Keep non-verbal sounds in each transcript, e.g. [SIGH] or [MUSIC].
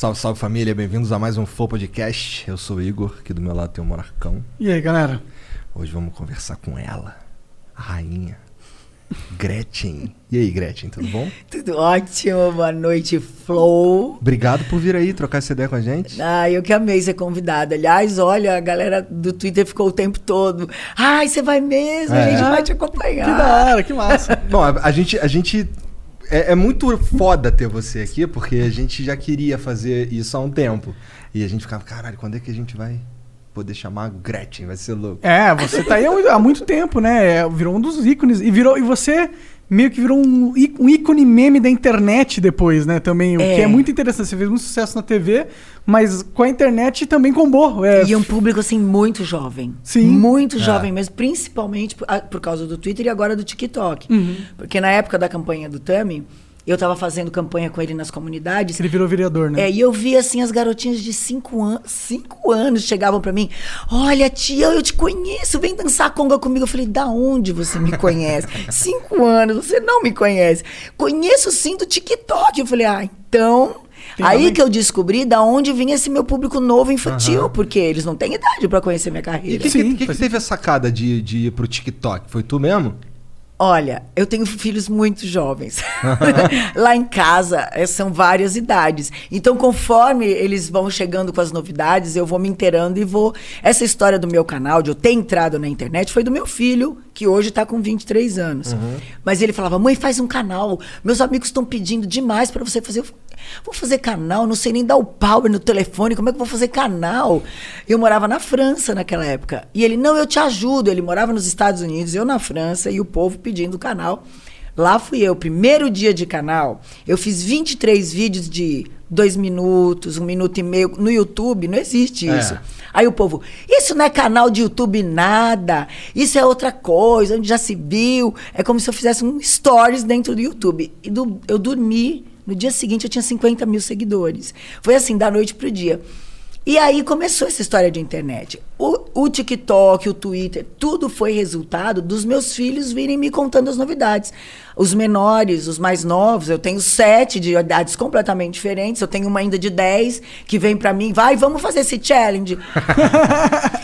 Salve, salve família, bem-vindos a mais um Flow Podcast. Eu sou o Igor, aqui do meu lado tem o Monarcão. E aí, galera? Hoje vamos conversar com ela, a rainha, Gretchen. E aí, Gretchen, tudo bom? [LAUGHS] Tudo ótimo, boa noite, Flow. Obrigado por vir aí trocar essa ideia com a gente. Ah, eu que amei ser convidada. Aliás, olha, a galera do Twitter ficou o tempo todo. Ai, você vai mesmo, É. a gente vai te acompanhar. Que da hora, que massa. Bom, a, a gente, a gente é, é muito foda ter você aqui, porque a gente já queria fazer isso há um tempo. E a gente ficava, caralho, quando é que a gente vai poder chamar Gretchen? Vai ser louco. É, você tá aí há muito- há muito tempo, né? É, Virou um dos ícones. E, virou, e você meio que virou um, um ícone meme da internet depois, né? Também, o É. que é muito interessante. Você fez muito sucesso na TV, mas com a internet também combou. É, E um público, assim, muito jovem. Sim. Muito É. jovem mesmo, principalmente por, ah, por causa do Twitter e agora do TikTok. Uhum. Porque na época da campanha do Tami, eu tava fazendo campanha com ele nas comunidades. Ele virou vereador, né? É, e eu vi assim as garotinhas de 5 anos, cinco anos chegavam pra mim. Olha, tia, eu te conheço, vem dançar conga comigo. Eu falei, da onde você me conhece? [LAUGHS] Cinco anos, você não me conhece. Conheço sim do TikTok. Eu falei, ah, então. Tem Aí também- que eu descobri da onde vinha esse meu público novo infantil, porque eles não têm idade pra conhecer minha E carreira. quem Sim, que, que, que faz teve a sacada de, de ir pro TikTok? Foi tu mesmo? Olha, eu tenho filhos muito jovens. [LAUGHS] Lá em casa eh, são várias idades. Então, conforme eles vão chegando com as novidades, eu vou me inteirando e vou. Essa história do meu canal, de eu ter entrado na internet, foi do meu filho, que hoje está com 23 anos. Mas ele falava: mãe, faz um canal. Meus amigos estão pedindo demais para você fazer. Eu Vou fazer canal, não sei nem dar o power no telefone, como é que eu vou fazer canal? Eu morava na França naquela época. E ele, não, eu te ajudo. Ele morava nos Estados Unidos, eu na França, e o povo pedindo canal. Lá fui eu, primeiro dia de canal, eu fiz 23 vídeos de dois minutos, um minuto e meio. No YouTube não existe É. isso. Aí o povo, isso não é canal de YouTube nada, isso é outra coisa, onde já se viu. É como se eu fizesse um stories dentro do YouTube. E do- eu dormi, no dia seguinte eu tinha 50 mil seguidores. Foi assim, da noite pro dia. E aí começou essa história de internet. O, o TikTok, o Twitter, tudo foi resultado dos meus filhos virem me contando as novidades. Os menores, os mais novos, eu tenho sete de idades completamente diferentes. Eu tenho uma ainda de 10 que vem pra mim, vai, vamos fazer esse challenge. [LAUGHS]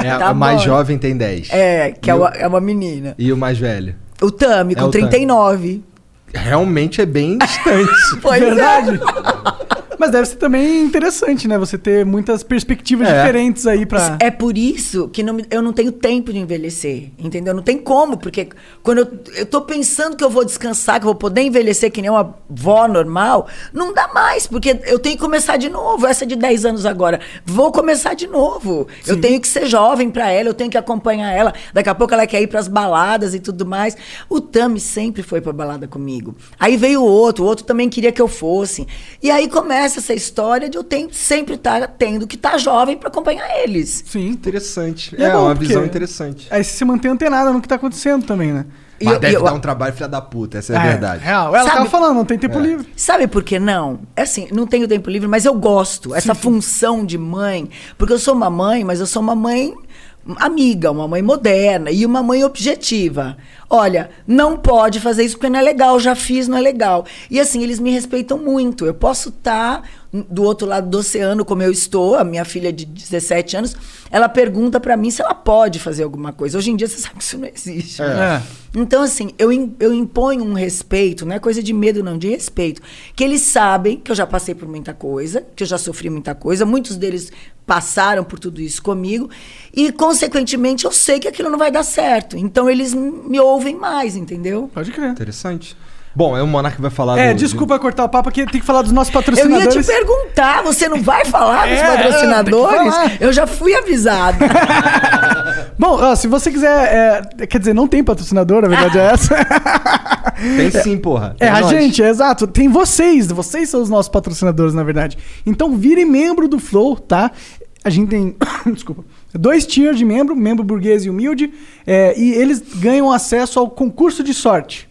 É, [LAUGHS] Tá a mais bom. jovem tem 10. É, que é o- uma, é uma menina. E o mais velho? O Tami, É com o Tami. 39. Realmente é bem distante. [LAUGHS] Pois Verdade. é. Mas deve ser também interessante, né? Você ter muitas perspectivas É. diferentes aí pra. É por isso que não eu não tenho tempo de envelhecer, entendeu? Não tem como, porque quando eu, eu tô pensando que eu vou descansar, que eu vou poder envelhecer que nem uma vó normal, não dá mais, porque eu tenho que começar de novo. Essa de 10 anos agora, vou começar de novo. Eu tenho que ser jovem pra ela, eu tenho que acompanhar ela. Daqui a pouco ela quer ir pras baladas e tudo mais. O Tami sempre foi pra balada comigo. Aí veio o outro, o outro também queria que eu fosse. E aí começa essa história de eu tenho, sempre estar tendo que estar jovem pra acompanhar eles. Sim. Interessante. É É, bom, uma visão interessante. Aí você se mantém antenado no que tá acontecendo também, né? Mas eu- deve eu- dar um trabalho filha da puta, essa é a verdade. Real. Ela Sabe- tava falando, não tem tempo livre. Sabe por que não? É assim, não tenho tempo livre, mas eu gosto. Essa função de mãe. Porque eu sou uma mãe, mas eu sou uma mãe amiga, uma mãe moderna e uma mãe objetiva. Olha, não pode fazer isso porque não é legal, já fiz, não é legal. E assim, eles me respeitam muito. Eu posso estar do outro lado do oceano, como eu estou, a minha filha de 17 anos, ela pergunta para mim se ela pode fazer alguma coisa. Hoje em dia você [LAUGHS] sabe que isso não existe. É. Então, assim, eu, eu imponho um respeito, não é coisa de medo, não, de respeito. Que eles sabem que eu já passei por muita coisa, que eu já sofri muita coisa, muitos deles passaram por tudo isso comigo, e, consequentemente, eu sei que aquilo não vai dar certo. Então, eles me ouvem mais, entendeu? Pode crer. Interessante. Bom, aí o Monark vai falar É, do- desculpa cortar o papo, porque tem que falar dos nossos Eu ia patrocinadores. te perguntar, você não vai falar dos [LAUGHS] É, patrocinadores? tem que falar. Eu já fui avisada. [LAUGHS] Bom, ó, se você quiser. é, quer dizer, não tem patrocinador, a verdade é essa. [LAUGHS] Tem sim, porra. É, a nós. gente, é exato. Tem vocês, vocês são os nossos patrocinadores, na verdade. Então vire membro do Flow, tá? A gente tem, [COUGHS] desculpa, dois tiers de membro, membro burguês e humilde, é, e eles ganham acesso ao concurso de sorte.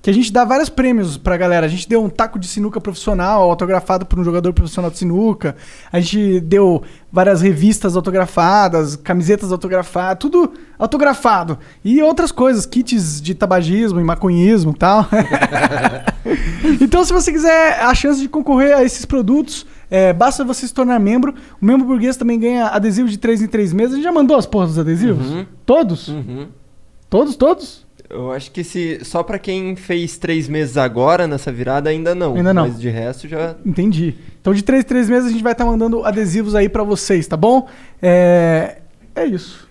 Que a gente dá vários prêmios pra galera. A gente deu um taco de sinuca profissional, autografado por um jogador profissional de sinuca. A gente deu várias revistas autografadas, camisetas autografadas, tudo autografado. E outras coisas, kits de tabagismo e maconhismo e tal. [LAUGHS] então, se você quiser a chance de concorrer a esses produtos, é, basta você se tornar membro. O membro burguês também ganha adesivo de 3 em 3 meses. A gente já mandou as porras dos adesivos? Uhum. Todos? Uhum. Todos, todos? Eu acho que se só pra quem fez três meses agora nessa virada ainda não. Ainda não. Mas de resto já. Entendi. Então, de 3 em 3 meses, a gente vai estar mandando adesivos aí pra vocês, tá bom? É, é isso.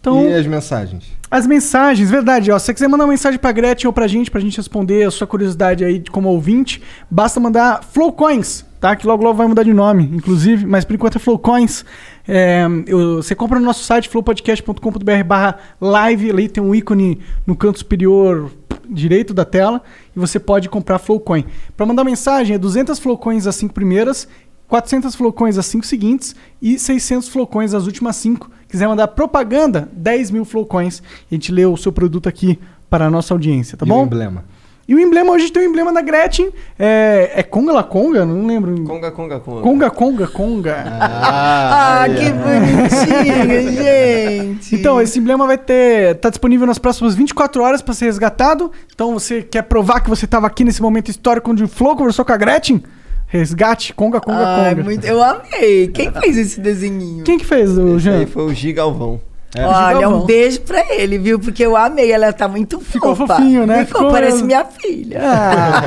Então, E as mensagens? As mensagens, verdade, ó. Se você quiser mandar uma mensagem pra Gretchen ou pra gente, pra gente responder a sua curiosidade aí como ouvinte, basta mandar Flowcoins, tá? Que logo logo vai mudar de nome, inclusive, mas por enquanto é Flowcoins. É, eu- você compra no nosso site flowpodcast.com.br barra live, ali tem um ícone no canto superior direito da tela e você pode comprar Flowcoin. Pra mandar mensagem é 200 Flowcoins as 5 primeiras, 400 Flowcoins as 5 seguintes e 600 Flowcoins as últimas 5. Quiser mandar propaganda, 10 mil Flowcoins. A gente lê o seu produto aqui para a nossa audiência, tá e bom? o emblema? E o emblema, hoje tem o emblema da Gretchen. É, é Conga La Conga? Não lembro. Conga, conga, conga. Conga, Conga, Conga. ah, que bonitinho, [LAUGHS] gente. Então, esse emblema vai ter. tá disponível nas próximas 24 horas para ser resgatado. Então, você quer provar que você estava aqui nesse momento histórico onde o Flow conversou com a Gretchen? Resgate, Conga, Conga, Ai, Conga. muito- eu amei. Quem fez esse desenhinho? Quem que fez, o Esse Jean? aí foi o Gigalvão. Olha, Gigalvão. um beijo pra ele, viu? Porque eu amei. Ela tá muito fofa. Ficou fofinho, né? Ficou, Ficou- parece minha filha. Ah.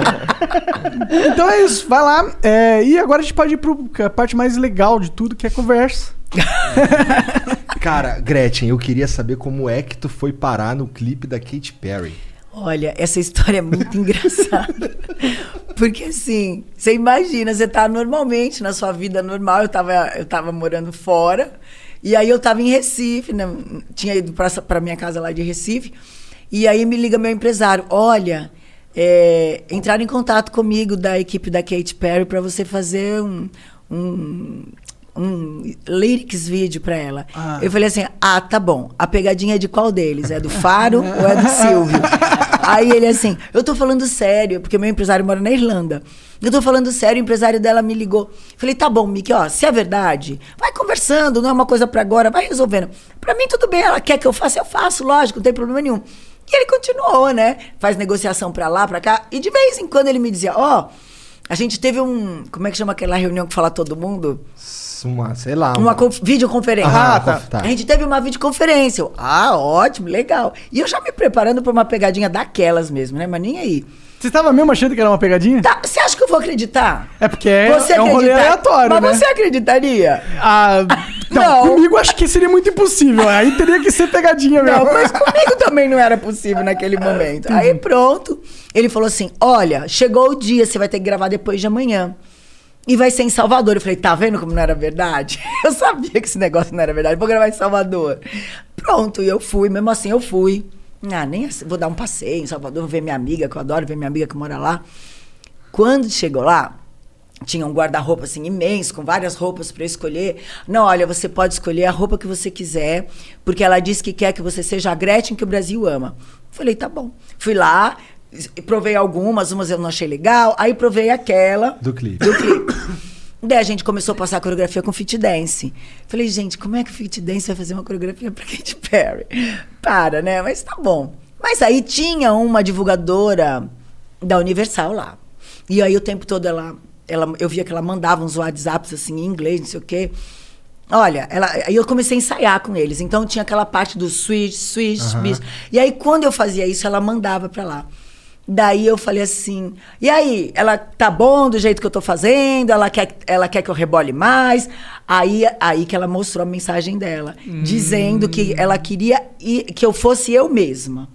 [LAUGHS] então é isso, vai lá. É, e agora a gente pode ir para a parte mais legal de tudo, que é conversa. [LAUGHS] Cara, Gretchen, eu queria saber como é que tu foi parar no clipe da Katy Perry. Olha, essa história é muito [LAUGHS] engraçada. Porque assim, você imagina, você tá normalmente na sua vida normal, eu tava, eu tava morando fora, e aí eu tava em Recife, né? tinha ido pra, pra minha casa lá de Recife, e aí me liga meu empresário, olha, é, entraram em contato comigo da equipe da Katy Perry para você fazer um, um, um lyrics vídeo para ela. Ah. Eu falei assim, ah, tá bom, a pegadinha é de qual deles? É do Faro ou é do Silvio? [LAUGHS] Aí ele assim, eu tô falando sério, porque meu empresário mora na Irlanda. Eu tô falando sério, o empresário dela me ligou. Falei, tá bom, Mickey, ó, se é verdade, vai conversando, não é uma coisa pra agora, vai resolvendo. Pra mim tudo bem, ela quer que eu faça, eu faço, lógico, não tem problema nenhum. E ele continuou, né? Faz negociação pra lá, pra cá, e de vez em quando ele me dizia, ó, a gente teve um, como é que chama aquela reunião que fala todo mundo? Uma, sei lá. Uma conf- videoconferência. Ah, tá, tá. A gente teve uma videoconferência. Eu, ah, ótimo, legal. E eu já me preparando pra uma pegadinha daquelas mesmo, né? Mas nem aí. Você estava mesmo achando que era uma pegadinha? Tá, você acha que eu vou acreditar? É porque é, é um rolê aleatório, Mas né? você acreditaria? Ah, [LAUGHS] não, Não. comigo acho que seria muito impossível. Aí teria que ser pegadinha mesmo. Não, mas [LAUGHS] comigo também não era possível naquele momento. Aí pronto, ele falou assim: olha, chegou o dia, você vai ter que gravar depois de amanhã. E vai ser em Salvador. Eu falei, tá vendo como não era verdade? [LAUGHS] Eu sabia que esse negócio não era verdade. Vou gravar em Salvador. Pronto, e eu fui, mesmo assim eu fui. Ah, nem assim, vou dar um passeio em Salvador, vou ver minha amiga, que eu adoro ver minha amiga que mora lá. Quando chegou lá, tinha um guarda-roupa assim imenso, com várias roupas para escolher. Não, olha, você pode escolher a roupa que você quiser, porque ela disse que quer que você seja a Gretchen que o Brasil ama. Falei, tá bom. Fui lá, provei algumas, umas eu não achei legal, aí provei aquela Do clipe. do clipe. [COUGHS] Daí a gente começou a passar a coreografia com fit dance. Falei, gente, como é que o fit dance vai fazer uma coreografia pra Katy Perry? Para, né? Mas tá bom. Mas aí tinha uma divulgadora da Universal lá. E aí o tempo todo ela, ela eu via que ela mandava uns WhatsApps assim em inglês, não sei o quê. Olha, ela, aí eu comecei a ensaiar com eles. Então tinha aquela parte do switch, switch, bis. E aí quando eu fazia isso, ela mandava pra lá. Daí eu falei assim: "E aí, ela tá bom do jeito que eu tô fazendo? Ela quer, ela quer que eu rebole mais?" Aí aí que ela mostrou a mensagem dela, dizendo que ela queria i- que eu fosse eu mesma.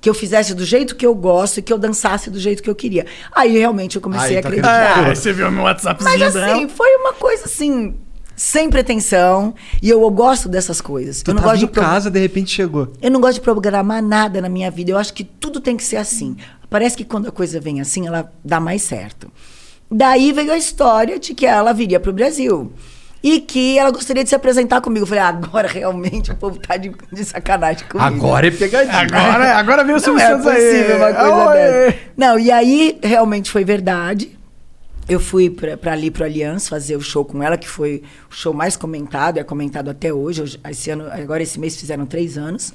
Que eu fizesse do jeito que eu gosto e que eu dançasse do jeito que eu queria. Aí realmente eu comecei Aí a tu acreditar. É, você viu meu WhatsAppzinho Mas dela. assim, foi uma coisa assim, sem pretensão. E eu, eu gosto dessas coisas. Tu eu não tava gosto em de pro- casa, de repente chegou. Eu não gosto de programar nada na minha vida. Eu acho que tudo tem que ser assim. Parece que quando a coisa vem assim, ela dá mais certo. Daí veio a história de que ela viria para o Brasil. E que ela gostaria de se apresentar comigo. Eu falei, agora realmente o povo tá de, de sacanagem comigo. Agora é pegadinha. Agora, agora veio o Silvio é Santos aí. possível uma coisa Oi. dessa. Não, e aí realmente foi verdade. Eu fui pra ali pro Aliança fazer o show com ela, que foi o show mais comentado, é comentado até hoje. Hoje- Esse ano, agora esse mês fizeram três anos.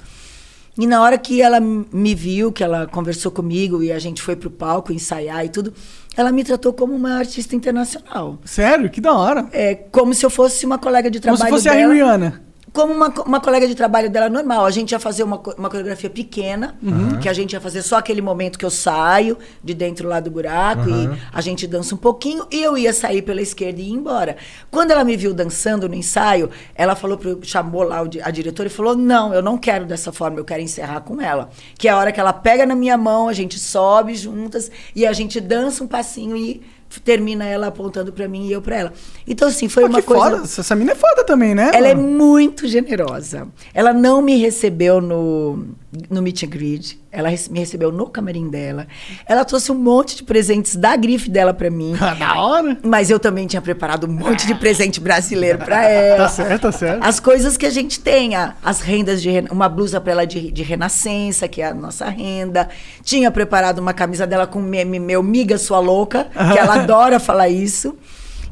E na hora que ela me viu, que ela conversou comigo e a gente foi pro palco ensaiar e tudo, ela me tratou como uma artista internacional. Sério? Que da hora. É como se eu fosse uma colega de Como trabalho se fosse dela a Rihanna. Como uma, uma colega de trabalho dela normal. A gente ia fazer uma, uma coreografia pequena, que a gente ia fazer só aquele momento que eu saio de dentro lá do buraco e a gente dança um pouquinho e eu ia sair pela esquerda e ir embora. Quando ela me viu dançando no ensaio, ela falou pro, chamou lá o a diretora e falou: "Não, eu não quero dessa forma, eu quero encerrar com ela". Que é a hora que ela pega na minha mão, a gente sobe juntas e a gente dança um passinho e termina ela apontando pra mim e eu pra ela. Então assim, foi Pô, uma coisa foda. Essa mina é foda também, né? ela é mano? muito generosa. Ela não me recebeu no, no meet and greet. Ela me recebeu no camarim dela. Ela trouxe um monte de presentes da grife dela pra mim. [LAUGHS] Ah, da hora. Mas eu também tinha preparado um monte de presente brasileiro pra [LAUGHS] Tá ela. certo, tá certo. As coisas que a gente tem, as rendas de uma blusa para ela de, de renascença, que é a nossa renda. Tinha preparado uma camisa dela com meme meu, miga sua louca, que ela adora falar isso.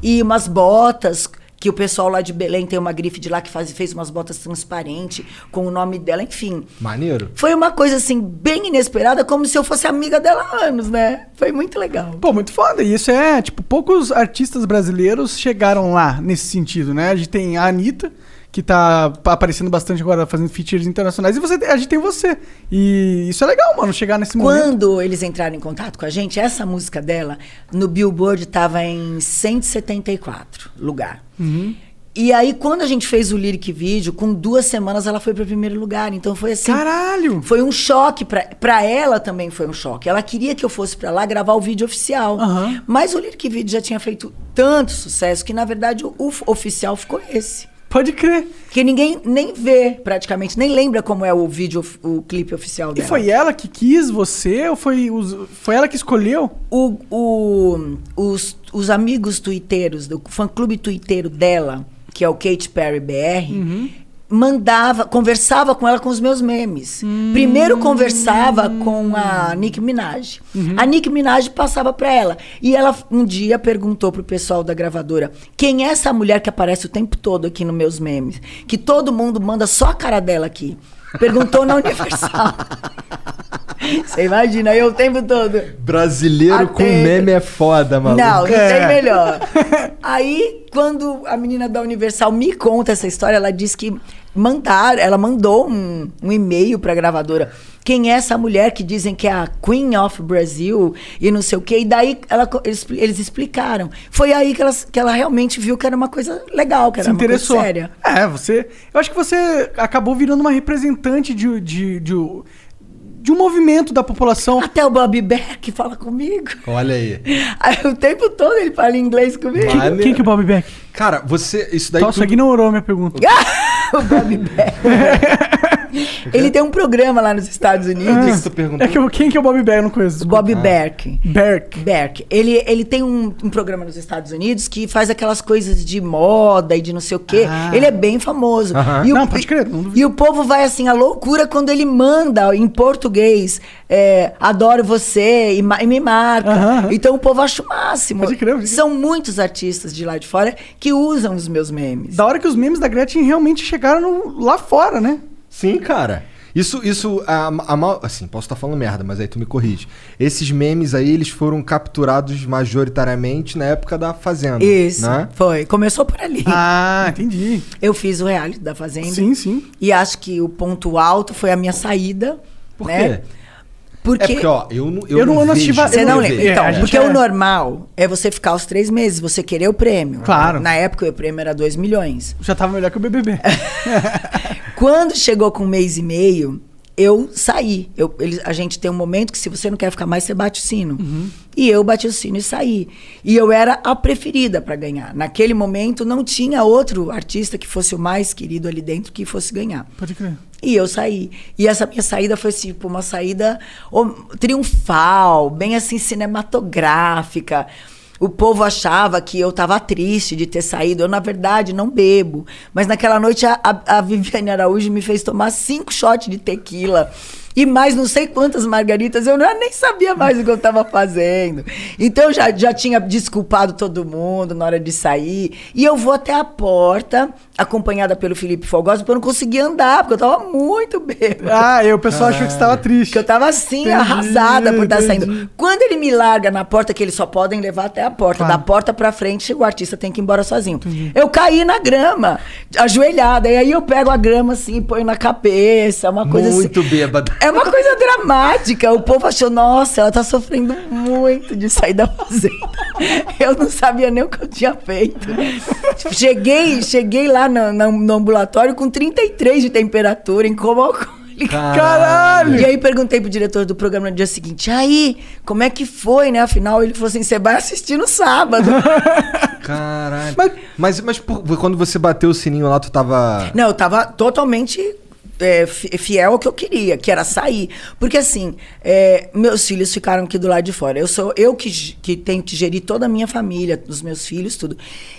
E umas botas que o pessoal lá de Belém tem uma grife de lá que faz, fez umas botas transparentes com o nome dela, enfim. Maneiro. Foi uma coisa assim bem inesperada, como se eu fosse amiga dela há anos, né? Foi muito legal. Pô, muito foda. E isso é, tipo, poucos artistas brasileiros chegaram lá nesse sentido, né? A gente tem a Anitta, que tá aparecendo bastante agora, fazendo features internacionais, e você, a gente tem você. E isso é legal, mano, chegar nesse momento. Quando eles entraram em contato com a gente, essa música dela, no Billboard, estava em 174 lugar. Uhum. E aí, quando a gente fez o lyric vídeo, com duas semanas ela foi para o primeiro lugar. Então foi assim. Caralho! Foi um choque pra pra ela também foi um choque. Ela queria que eu fosse pra lá gravar o vídeo oficial. Aham. Mas o lyric vídeo já tinha feito tanto sucesso que na verdade o, o oficial ficou esse. Pode crer. Que ninguém nem vê praticamente, nem lembra como é o vídeo, o clipe oficial E dela. foi ela que quis você ou foi, os, foi ela que escolheu? o, o- os, os amigos tuiteiros, do fã-clube tuiteiro dela, que é o Kate Perry BR, mandava, conversava com ela com os meus memes. Primeiro conversava com a Nicki Minaj. A Nicki Minaj passava para ela. E ela um dia perguntou pro pessoal da gravadora: "Quem é essa mulher que aparece o tempo todo aqui nos meus memes? Que todo mundo manda só a cara dela aqui." Perguntou na [LAUGHS] Universal. Você imagina, eu o tempo todo. Brasileiro com Até- meme é foda, maluco. Não, não É. tem melhor. [LAUGHS] Aí, quando a menina da Universal me conta essa história, ela disse que mandaram, ela mandou um, um e-mail pra gravadora. Quem é essa mulher que dizem que é a Queen of Brazil e não sei o quê? E daí ela eles, eles explicaram. Foi aí que ela, que ela realmente viu que era uma coisa legal, que era se uma coisa interessou. séria. É, você. Eu acho que você acabou virando uma representante de, de, de, de um movimento da população. Até o Bob Beck fala comigo. Olha aí. Aí, o tempo todo ele fala inglês comigo. Quem, quem que é o Bob Beck? Cara, você. Isso daí. Nossa, tudo- ignorou a minha pergunta. [LAUGHS] o Bob Beck. [LAUGHS] [LAUGHS] ele tem um programa lá nos Estados Unidos. O que que tu perguntou? É que eu- quem que é o Bob Beck? Eu não conheço. Desculpa. Bob Berk. Berk. Berk. Ele, ele tem um, um programa nos Estados Unidos que faz aquelas coisas de moda e de não sei o quê. Ah. Ele é bem famoso. Aham. E o, Não, pode crer, não. E o povo vai assim, a loucura quando ele manda em português, é, adoro você e, e me marca. Aham. Então o povo acha o máximo. Pode crer, pode crer. São muitos artistas de lá de fora que usam os meus memes. Da hora que os memes da Gretchen realmente chegaram no- lá fora, né? Sim, cara. Isso, isso, a, a ma- assim, posso estar falando merda, mas aí tu me corrige. Esses memes aí, eles foram capturados majoritariamente na época da Fazenda. Isso, Né? foi. Começou por ali. Ah, entendi. Eu fiz o reality da Fazenda. Sim, sim. E acho que o ponto alto foi a minha saída. Por né? quê? Porque... É porque, ó, eu não, eu Eu não- eu não assisti Você não não lembra? Então, É, gente porque é- o normal é você ficar os três meses, você querer o prêmio. Claro. Na época o prêmio era 2 milhões. Já tava melhor que o BBB. [LAUGHS] Quando chegou com um mês e meio, eu saí. Eu, eles- a gente tem um momento que se você não quer ficar mais, você bate o sino. E eu bati o sino e saí. E eu era a preferida para ganhar. Naquele momento não tinha outro artista que fosse o mais querido ali dentro que fosse ganhar. Pode crer. E eu saí. E essa minha saída foi tipo uma saída ó, triunfal, bem assim cinematográfica. O povo achava que eu estava triste de ter saído. Eu, na verdade, não bebo. Mas naquela noite a, a, Viviane Araújo me fez tomar cinco shots de tequila. E mais não sei quantas margaritas, eu não- nem sabia mais o que eu estava fazendo. Então eu já, já tinha desculpado todo mundo na hora de sair. E eu vou até a porta, acompanhada pelo Felipe Fogosi, porque eu não conseguia andar, porque eu estava muito bêbada. Ah, e o pessoal achou que você tava triste. Que eu tava assim, Entendi, arrasada por estar entendi. saindo. Quando ele me larga na porta, que eles só podem levar até a porta, Claro. da porta pra frente, o artista tem que ir embora sozinho. Eu caí na grama, ajoelhada, e aí eu pego a grama assim, ponho na cabeça, uma coisa Muito assim. bêbada. É uma coisa dramática. O povo achou, nossa, ela tá sofrendo muito de sair da fazenda. [LAUGHS] Eu não sabia nem o que eu tinha feito. Cheguei, cheguei lá no, no- no ambulatório com 33 de temperatura, em coma alcoólica. Caralho! E aí perguntei pro diretor do programa no dia seguinte, aí, como é que foi, né? Afinal, ele falou assim, você vai assistir no sábado. [LAUGHS] Caralho. Mas, mas, por- quando você bateu o sininho lá, tu tava. Não, eu tava totalmente é, fi- fiel ao que eu queria, que era sair. Porque assim, é, meus filhos ficaram aqui do lado de fora. Eu sou eu que, que tenho que gerir toda a minha família, os meus filhos, tudo.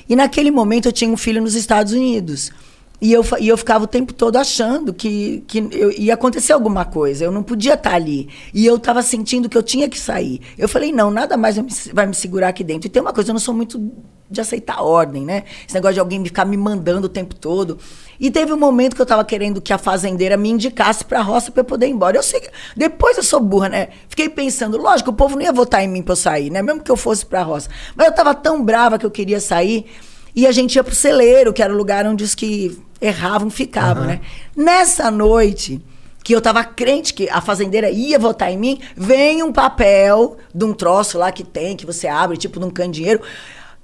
E naquele momento eu tinha um filho nos Estados Unidos. E eu, e eu ficava o tempo todo achando que, que eu- ia acontecer alguma coisa. Eu não podia estar ali. E eu estava sentindo que eu tinha que sair. Eu falei, não, nada mais vai me, vai me segurar aqui dentro. E tem uma coisa, eu não sou muito de aceitar ordem, né? Esse negócio de alguém ficar me mandando o tempo todo. E teve um momento que eu estava querendo que a fazendeira me indicasse para a roça para eu poder ir embora. Eu sei, depois eu sou burra, né? Fiquei pensando, lógico, o povo não ia votar em mim para eu sair, né? Mesmo que eu fosse para a roça. Mas eu estava tão brava que eu queria sair. E a gente ia pro celeiro, que era o lugar onde os que erravam ficavam, né? Nessa noite, que eu tava crente que a fazendeira ia votar em mim, vem um papel de um troço lá que tem, que você abre, tipo num candeeiro.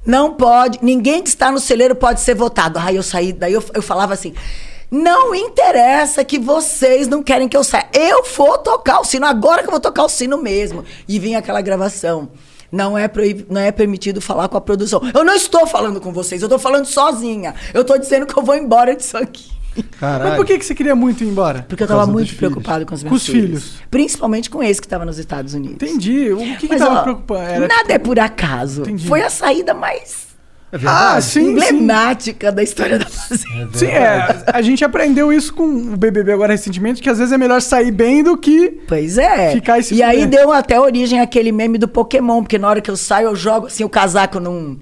Não pode, ninguém que está no celeiro pode ser votado. Aí eu saí, daí eu, eu falava assim. Não interessa que vocês não querem que eu saia. Eu vou tocar o sino, agora que eu vou tocar o sino mesmo. E vinha aquela gravação. Não é, proib... não é permitido falar com a produção. Eu não estou falando com vocês, eu estou falando sozinha. Eu estou dizendo que eu vou embora disso aqui. Caralho. Mas por que, que você queria muito ir embora? Porque eu estava muito filhos. preocupado com os meus Com os filhos. filhos. Principalmente com esse que estava nos Estados Unidos. Entendi. O que, que Mas, tava ó, preocupando? Era, nada é por acaso. Entendi. Foi a saída mais É. Ah, sim, sim. emblemática da história da fazenda. Sim, é, a gente aprendeu isso com o BBB agora recentemente, que às vezes é melhor sair bem do que... Pois é. Ficar e se e aí deu até origem àquele meme do Pokémon, porque na hora que eu saio, eu jogo assim o casaco num,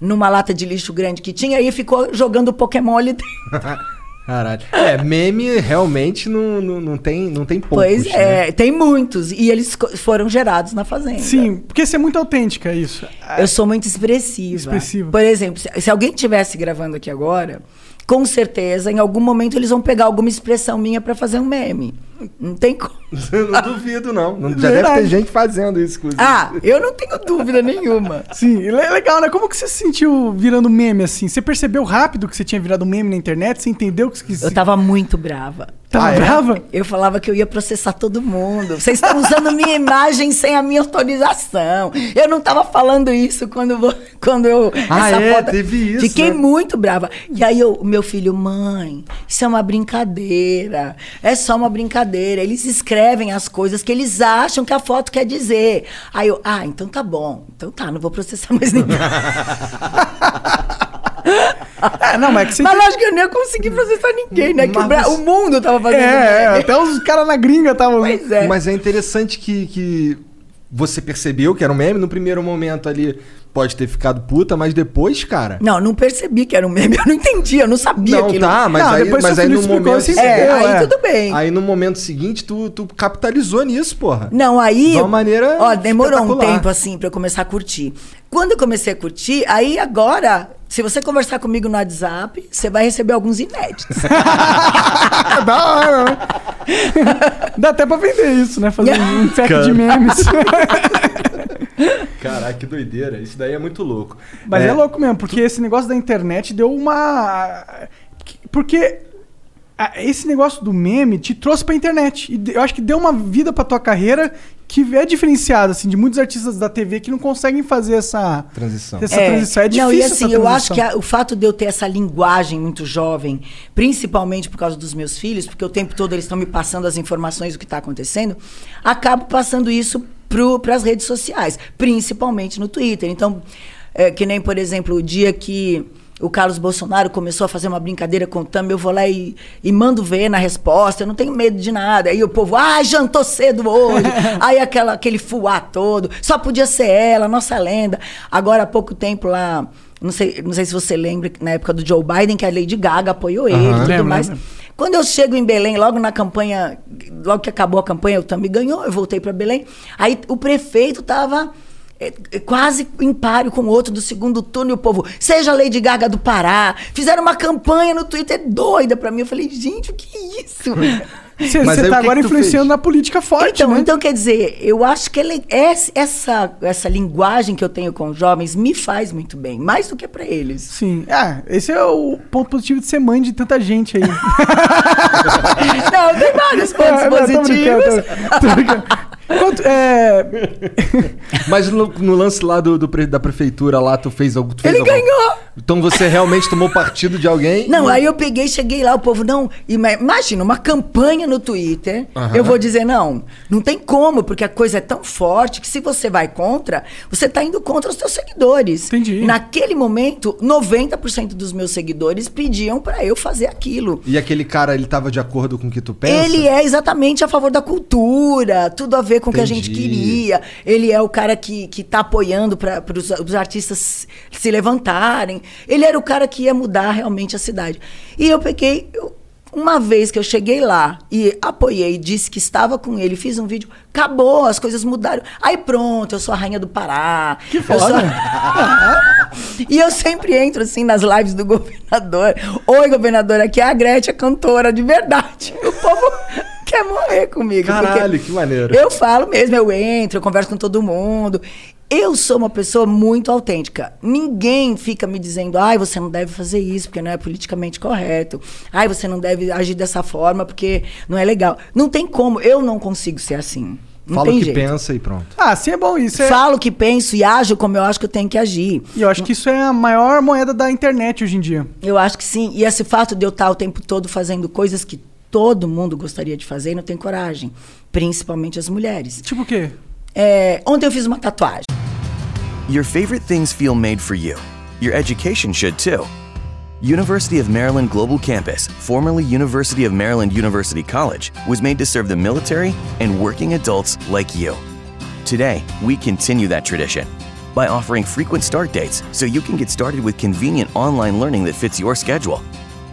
numa lata de lixo grande que tinha, e ficou jogando o Pokémon ali dentro. [LAUGHS] Caralho. É, meme realmente não, não, não tem, não tem poucos, pois né? é, tem muitos. E eles foram gerados na fazenda. Sim, porque você é muito autêntica, isso. Eu sou muito expressiva. Expressiva. Por exemplo, se, se alguém estivesse gravando aqui agora, com certeza, em algum momento, eles vão pegar alguma expressão minha pra fazer um meme. Não tem como. [LAUGHS] não duvido, não. Não- Já Verdade. deve ter gente fazendo isso, inclusive. Ah, eu não tenho dúvida nenhuma. [LAUGHS] Sim, le- legal, né? Como que você se sentiu virando meme assim? Você percebeu rápido que você tinha virado meme na internet? Você entendeu que você Eu tava muito brava. Tava Ah, é? brava? Eu falava que eu ia processar todo mundo. Vocês estão usando minha imagem sem a minha autorização. Eu não estava falando isso quando, quando eu. Ah, é? Teve isso, Fiquei né? muito brava. E aí eu- o meu filho, mãe, isso é uma brincadeira. É só uma brincadeira. Eles escrevem as coisas que eles acham que a foto quer dizer. Aí eu, ah, então tá bom. Então tá, não vou processar mais ninguém. [LAUGHS] [LAUGHS] É, não, mas é que você. Mas lógico que eu nem ia conseguir processar ninguém, né? Que o, Bra- você- o mundo tava fazendo. É, é, até os caras na gringa estavam. Pois é. Mas é interessante que, que você percebeu que era um meme no primeiro momento ali. Pode ter ficado puta, mas depois, cara. Não, não percebi que era um meme, [LAUGHS] eu não entendi, eu não sabia Não, aquilo. tá, mas Não, aí, mas aí no momento. você É, aí é. tudo bem. Aí no momento seguinte, tu, tu capitalizou nisso, porra. Não, aí. De uma maneira Ó, demorou um tempo assim pra eu começar a curtir. Quando eu comecei a curtir, aí agora, se você conversar comigo no WhatsApp, você vai receber alguns inéditos. [LAUGHS] da hora, né? [LAUGHS] Dá até pra vender isso, né? Fazer um pack de memes. Caraca, que doideira. Isso daí é muito louco. Mas é. louco mesmo, porque esse negócio da internet deu uma. Porque esse negócio do meme te trouxe pra internet. E eu acho que deu uma vida pra tua carreira que é diferenciada, assim, de muitos artistas da TV que não conseguem fazer essa Transição. Essa transição. É difícil Não, e essa assim, eu acho que a- o fato de eu ter essa linguagem muito jovem, principalmente por causa dos meus filhos, porque o tempo todo eles estão me passando as informações do que está acontecendo, acabo passando isso para as redes sociais, principalmente no Twitter. Então, é, que nem, por exemplo, o dia que o Carlos Bolsonaro começou a fazer uma brincadeira com o Thumb, eu vou lá e, e mando ver na resposta, eu não tenho medo de nada. Aí o povo, ah, jantou cedo hoje. [LAUGHS] Aí aquela, aquele fuá todo, só podia ser ela, nossa lenda. Agora, há pouco tempo lá, não sei, não sei se você lembra, na época do Joe Biden, que a Lady Gaga apoiou ele e tudo Lembro, mais. lembro. Quando eu chego em Belém, logo na campanha, logo que acabou a campanha, o Thumb ganhou, eu voltei para Belém. Aí o prefeito estava quase em páreo com o outro do segundo turno e o povo, seja a Lady Gaga do Pará. Fizeram uma campanha no Twitter doida para mim. Eu falei, gente, o que é isso? [LAUGHS] Você Mas você aí tá que agora que influenciando fez? na política forte, então, né? então, quer dizer, eu acho que ele- essa, essa, linguagem que eu tenho com os jovens me faz muito bem, mais do que para eles. Sim. Ah, esse é o ponto positivo de ser mãe de tanta gente aí. [LAUGHS] Não, tem vários pontos [LAUGHS] É, não, tô brincando, positivos. tô- tô brincando. Quanto- é, [LAUGHS] Mas no, no lance lá do, do da prefeitura lá, tu fez algo. Tu fez Ele algum- ganhou! Então você realmente tomou partido de alguém? Não, aí eu peguei, cheguei lá, o povo, não. ima- Imagina, uma campanha no Twitter. Eu vou dizer, não, não tem como, porque a coisa é tão forte que se você vai contra, você está indo contra os seus seguidores. Entendi. Naquele momento, 90% dos meus seguidores pediam para eu fazer aquilo. E aquele cara, ele tava de acordo com o que tu pensa? Ele é exatamente a favor da cultura, tudo a ver com o que a gente queria. Ele é o cara que, que tá apoiando para os, os artistas se levantarem. Ele era o cara que ia mudar realmente a cidade. E eu peguei. eu- uma vez que eu cheguei lá e apoiei, disse que estava com ele, fiz um vídeo, acabou, as coisas mudaram. Aí pronto, eu sou a rainha do Pará. Que foda. [LAUGHS] e eu sempre entro assim nas lives do governador. Oi, governador, aqui é a Gretchen, a cantora de verdade. O povo quer morrer comigo. Caralho, que maneiro. Eu falo mesmo, eu entro, eu converso com todo mundo. Eu sou uma pessoa muito autêntica. Ninguém fica me dizendo, ai, você não deve fazer isso porque não é politicamente correto. Ai, você não deve agir dessa forma porque não é legal. Não tem como. Eu não consigo ser assim. Não Fala tem o que jeito. pensa e pronto. ah, sim é bom. Isso é, Falo o que penso e ajo como eu acho que eu tenho que agir. E eu acho que isso é a maior moeda da internet hoje em dia. Eu acho que sim. E esse fato de eu estar o tempo todo fazendo coisas que todo mundo gostaria de fazer e não tem coragem. Principalmente as mulheres. Tipo o quê? É, ontem eu fiz uma tatuagem. Your favorite things feel made for you. Your education should too. University of Maryland Global Campus, formerly University of Maryland University College, was made to serve the military and working adults like you. Today, we continue that tradition by offering frequent start dates so you can get started with convenient online learning that fits your schedule,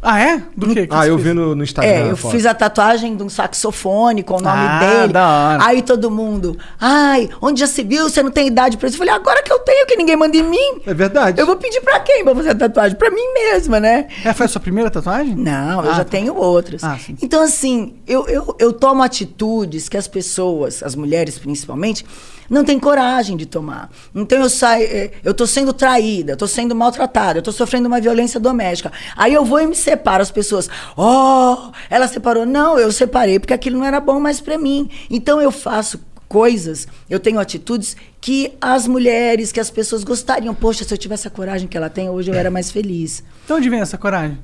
Ah, é? Do quê? que Ah, eu fez? vi no, no Instagram. É, eu fiz a tatuagem de um saxofone com o nome Ah, dele. da hora. Aí todo mundo, ai, onde já se viu? Você não tem idade pra isso? Eu falei, agora que eu tenho, que ninguém manda em mim. É verdade. Eu vou pedir pra quem pra fazer a tatuagem? Pra mim mesma, né? É, foi a sua primeira tatuagem? Não, eu Ah, já tá. tenho outras. Ah, sim. então, assim, eu, eu, eu tomo atitudes que as pessoas, as mulheres principalmente, não tem coragem de tomar. Então eu saio, eh, eu tô sendo traída, eu tô sendo maltratada, eu tô sofrendo uma violência doméstica. Aí eu vou e me separo as pessoas. Oh, ela separou. Não, eu separei porque aquilo não era bom mais para mim. Então eu faço coisas, eu tenho atitudes que as mulheres, que as pessoas gostariam. Poxa, se eu tivesse a coragem que ela tem, hoje eu era mais feliz. De onde vem essa coragem?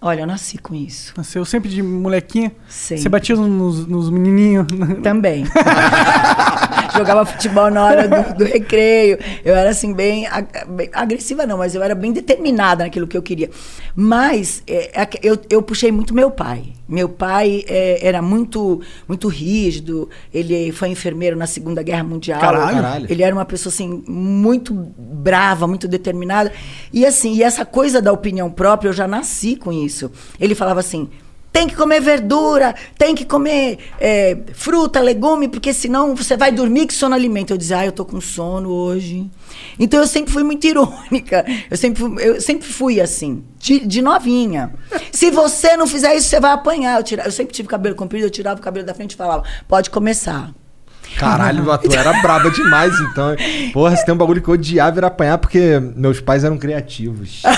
Olha, eu nasci com isso. Nasceu sempre de molequinha? Sempre. Você batia nos, nos menininhos? [LAUGHS] Também. [LAUGHS] Jogava futebol na hora do, do recreio. Eu era assim, bem, ag- bem agressiva, não, mas eu era bem determinada naquilo que eu queria. Mas é, é, eu, eu puxei muito meu pai. Meu pai é, era muito, muito rígido. Ele foi enfermeiro na Segunda Guerra Mundial. Caralho. Caralho. Ele era uma pessoa assim muito brava, muito determinada. E assim, e essa coisa da opinião própria, eu já nasci com isso. Ele falava assim: tem que comer verdura, tem que comer é, fruta, legume, porque senão você vai dormir que sono alimenta. Eu dizia, ah, eu tô com sono hoje. Então eu sempre fui muito irônica. Eu sempre, fui- eu sempre fui assim, de, de novinha. Se você não fizer isso, você vai apanhar. Eu, tira, eu sempre tive cabelo comprido, eu tirava o cabelo da frente e falava, pode começar. Caralho, [LAUGHS] tu era braba demais, então. Porra, se tem um bagulho que eu odiava era apanhar porque meus pais eram criativos. [LAUGHS]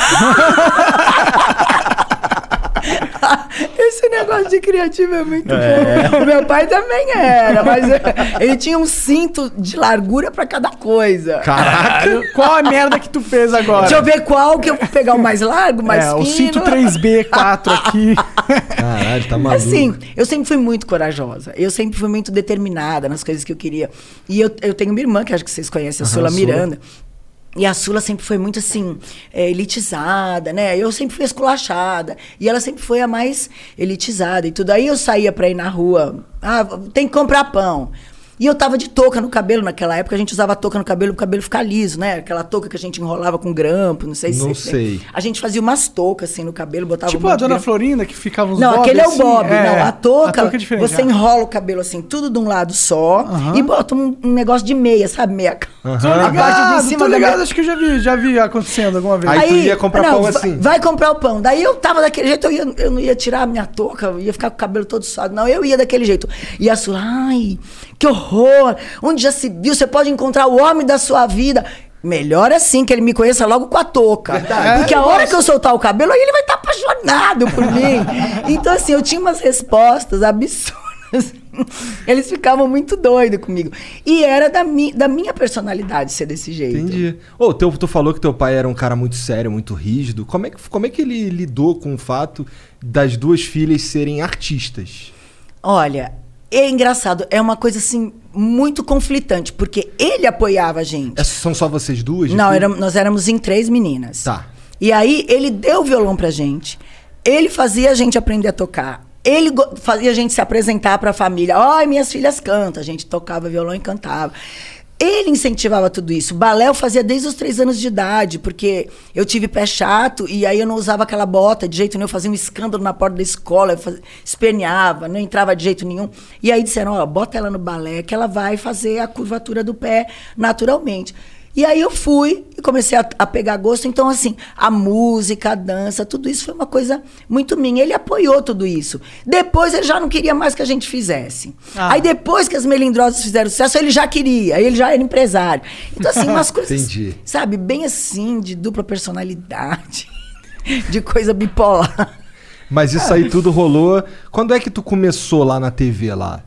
[LAUGHS] Esse negócio de criativo é muito bom. O meu pai também era, mas ele tinha um cinto de largura pra cada coisa. Caraca! Qual a merda que tu fez agora? Deixa eu ver qual que eu vou pegar o mais largo, mais é, fino. o cinto 3B4 aqui. [LAUGHS] Caralho, tá maluco. Assim, eu sempre fui muito corajosa. Eu sempre fui muito determinada nas coisas que eu queria. E eu, eu tenho uma irmã, que acho que vocês conhecem, a Sula. Miranda. E a Sula sempre foi muito assim, é, elitizada, né? Eu sempre fui esculachada. E ela sempre foi a mais elitizada e tudo. Aí eu saía pra ir na rua. Ah, tem que comprar pão. E eu tava de touca no cabelo naquela época, a gente usava touca no cabelo pro cabelo ficar liso, né? Aquela touca que a gente enrolava com grampo, não sei se Não sei. A gente fazia umas toucas assim no cabelo, botava tipo um a dona grampo. Florinda que ficava uns Não, bob aquele é o assim. bob. não, a touca, é diferente. você enrola o cabelo assim, tudo de um lado só Aham. e bota um, um negócio de meia, sabe? Meia. Tô parte ligado, de cima tô da ligado, meia. acho que eu já vi, já vi acontecendo alguma vez. Aí tu ia comprar não, pão vai- assim? Vai comprar o pão. Daí eu tava daquele jeito, eu, ia- eu não ia tirar a minha touca, eu ia ficar com o cabelo todo suado. Não, eu ia daquele jeito. E a Sula, ai, que horror! Onde já se viu? Você pode encontrar o homem da sua vida. Melhor assim, que ele me conheça logo com a touca. Porque a hora que eu soltar o cabelo, aí ele vai estar apaixonado por mim. [LAUGHS] Então, assim, eu tinha umas respostas absurdas. [LAUGHS] Eles ficavam muito doidos comigo. E era da, mi da minha personalidade ser desse jeito. Entendi. Ô, teu, tu falou que teu pai era um cara muito sério, muito rígido. Como é, que, como é que ele lidou com o fato das duas filhas serem artistas? Olha, é engraçado, é uma coisa assim muito conflitante, porque ele apoiava a gente. É- são só vocês duas? Não, filho? éramos- nós éramos em três meninas. Tá. E aí ele deu o violão pra gente. Ele fazia a gente aprender a tocar. Ele fazia a gente se apresentar pra família. Ai, minhas filhas cantam. A gente tocava violão e cantava. Ele incentivava tudo isso. Balé eu fazia desde os três anos de idade, porque eu tive pé chato e aí eu não usava aquela bota de jeito nenhum. Eu fazia um escândalo na porta da escola, eu esperneava, não entrava de jeito nenhum. E aí disseram: ó, bota ela no balé que ela vai fazer a curvatura do pé naturalmente. E aí eu fui e comecei a, a pegar gosto. Então, assim, a música, a dança, tudo isso foi uma coisa muito minha. Ele apoiou tudo isso. Depois ele já não queria mais que a gente fizesse. Ah. Aí depois que as melindrosas fizeram sucesso, ele já queria. Aí ele já era empresário. Então, assim, umas [LAUGHS] coisas, Entendi. sabe, bem assim, de dupla personalidade, [LAUGHS] de coisa bipolar. Mas isso aí tudo rolou. Quando é que tu começou lá na TV lá?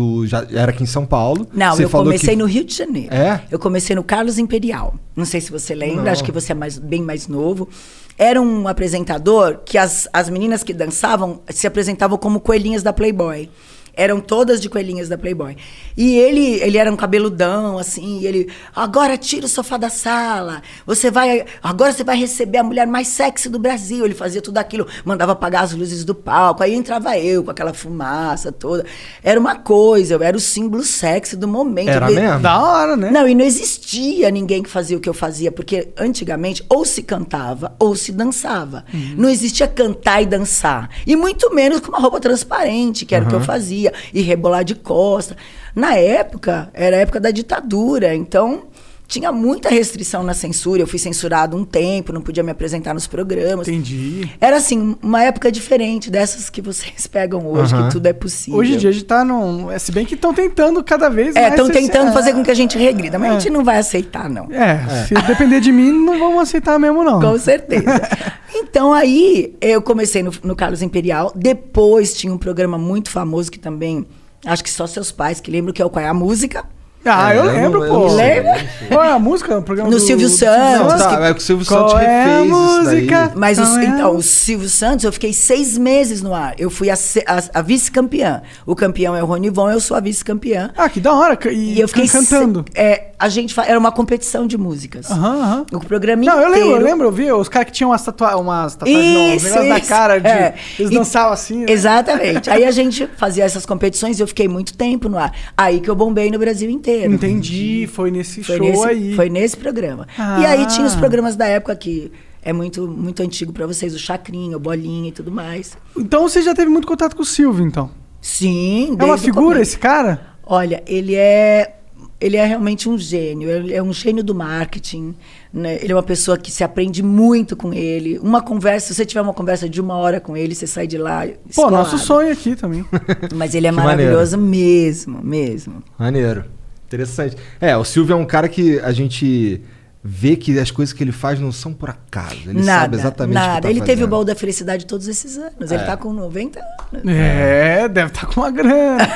Tu já era aqui em São Paulo? Não, Você eu comecei que- no Rio de Janeiro. É? Eu comecei no Carlos Imperial. Não sei se você lembra, Não. acho que você é mais, bem mais novo. Era um apresentador que as, as meninas que dançavam se apresentavam como coelhinhas da Playboy. Eram todas de coelhinhas da Playboy. E ele, ele era um cabeludão, assim, e ele. Agora tira o sofá da sala. Você vai. Agora você vai receber a mulher mais sexy do Brasil. Ele fazia tudo aquilo, mandava apagar as luzes do palco. Aí entrava eu com aquela fumaça toda. Era uma coisa, eu era o símbolo sexy do momento. Era mesmo? Da hora, né? não, e não existia ninguém que fazia o que eu fazia, porque antigamente ou se cantava ou se dançava. Não existia cantar e dançar. E muito menos com uma roupa transparente, que era o que eu fazia, e rebolar de costa. Na época, era a época da ditadura, então tinha muita restrição na censura. Eu fui censurado um tempo, não podia me apresentar nos programas. Entendi. Era assim, uma época diferente dessas que vocês [LAUGHS] pegam hoje, Aham. que tudo é possível. Hoje em dia a gente tá num. é, Se bem que estão tentando cada vez É, mais. estão ser- tentando é, fazer com que a gente regrida, mas a É. gente não vai aceitar, não. É, se depender de mim, não vamos aceitar mesmo, não. Com certeza. [LAUGHS] Então aí eu comecei no, no Carlos Imperial. Depois tinha um programa muito famoso que também. Acho que só seus pais que lembram que é o Qual é a Música. Ah, É, eu eu lembro, não- eu pô. não. Lembra? Qual é a música? O programa No do- Silvio do Santos, Santos? Tá, é que o Silvio Qual Santos é a refez isso daí. música? Mas os- Qual é a- então, o Silvio Santos, eu fiquei seis meses no ar. Eu fui a, a- a vice-campeã. O campeão é o Rony Von, eu sou a vice-campeã. Ah, que da hora. E, E eu fiquei can- cantando. se- é, a gente era uma competição de músicas. Aham, aham. O programa Não, eu inteiro. lembro, eu lembro, eu vi os caras que tinham umas, tatua umas tatuagens, não, Isso, na isso. cara, de, É. eles E- dançavam assim. né? Exatamente. Aí a [LAUGHS] gente fazia essas competições e eu fiquei muito tempo no ar. Aí que eu bombei no Brasil inteiro. Entendi, foi nesse Foi show nesse, aí. foi nesse programa. Ah. E aí tinha os programas da época que é muito, muito antigo pra vocês, o Chacrinha, o Bolinha e tudo mais. Então você já teve muito contato com o Silvio, então. Sim, É uma figura esse cara? Olha, ele é ele é realmente um gênio, ele é um gênio do marketing. né? Ele é uma pessoa que se aprende muito com ele. Uma conversa, se você tiver uma conversa de uma hora com ele, você sai de lá. Pô, escolado. nosso sonho aqui também. [LAUGHS] Mas ele é Que maravilhoso mesmo, mesmo. Maneiro. Interessante. É, o Silvio é um cara que a gente vê que as coisas que ele faz não são por acaso. Ele nada, sabe exatamente o nada. que tá ele teve o fazendo. baú da felicidade todos esses anos. Ele É. tá com 90 anos. É, deve estar com uma grana.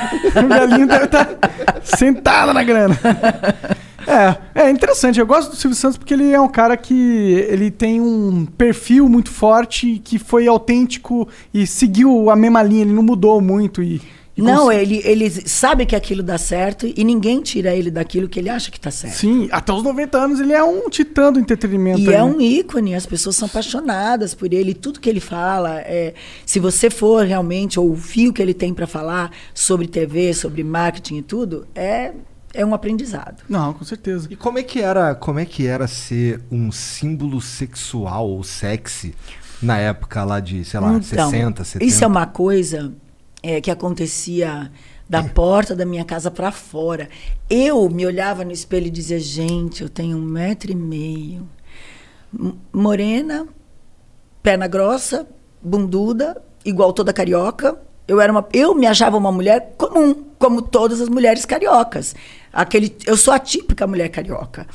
o velhinho deve estar sentado na grana. É, é interessante. Eu gosto do Silvio Santos porque ele é um cara que ele tem um perfil muito forte que foi autêntico e seguiu a mesma linha. Ele não mudou muito e, e Não, cons- ele, ele sabe que aquilo dá certo e ninguém tira ele daquilo que ele acha que tá certo. Sim, até os 90 anos ele é um titã do entretenimento. E aí, é né? um ícone, as pessoas são apaixonadas por ele. Tudo que ele fala, é, se você for realmente ouvir o que ele tem para falar sobre TV, sobre marketing e tudo, é, é um aprendizado. Não, com certeza. E como é que era, como é que era ser um símbolo sexual ou sexy na época lá de, sei lá, 60, 70? Isso é uma coisa é, que acontecia da porta da minha casa para fora. Eu me olhava no espelho e dizia, gente, eu tenho um metro e meio. Morena, perna grossa, bunduda, igual toda carioca. Eu, era uma, eu me achava uma mulher comum, como todas as mulheres cariocas. Aquele, eu sou a típica mulher carioca.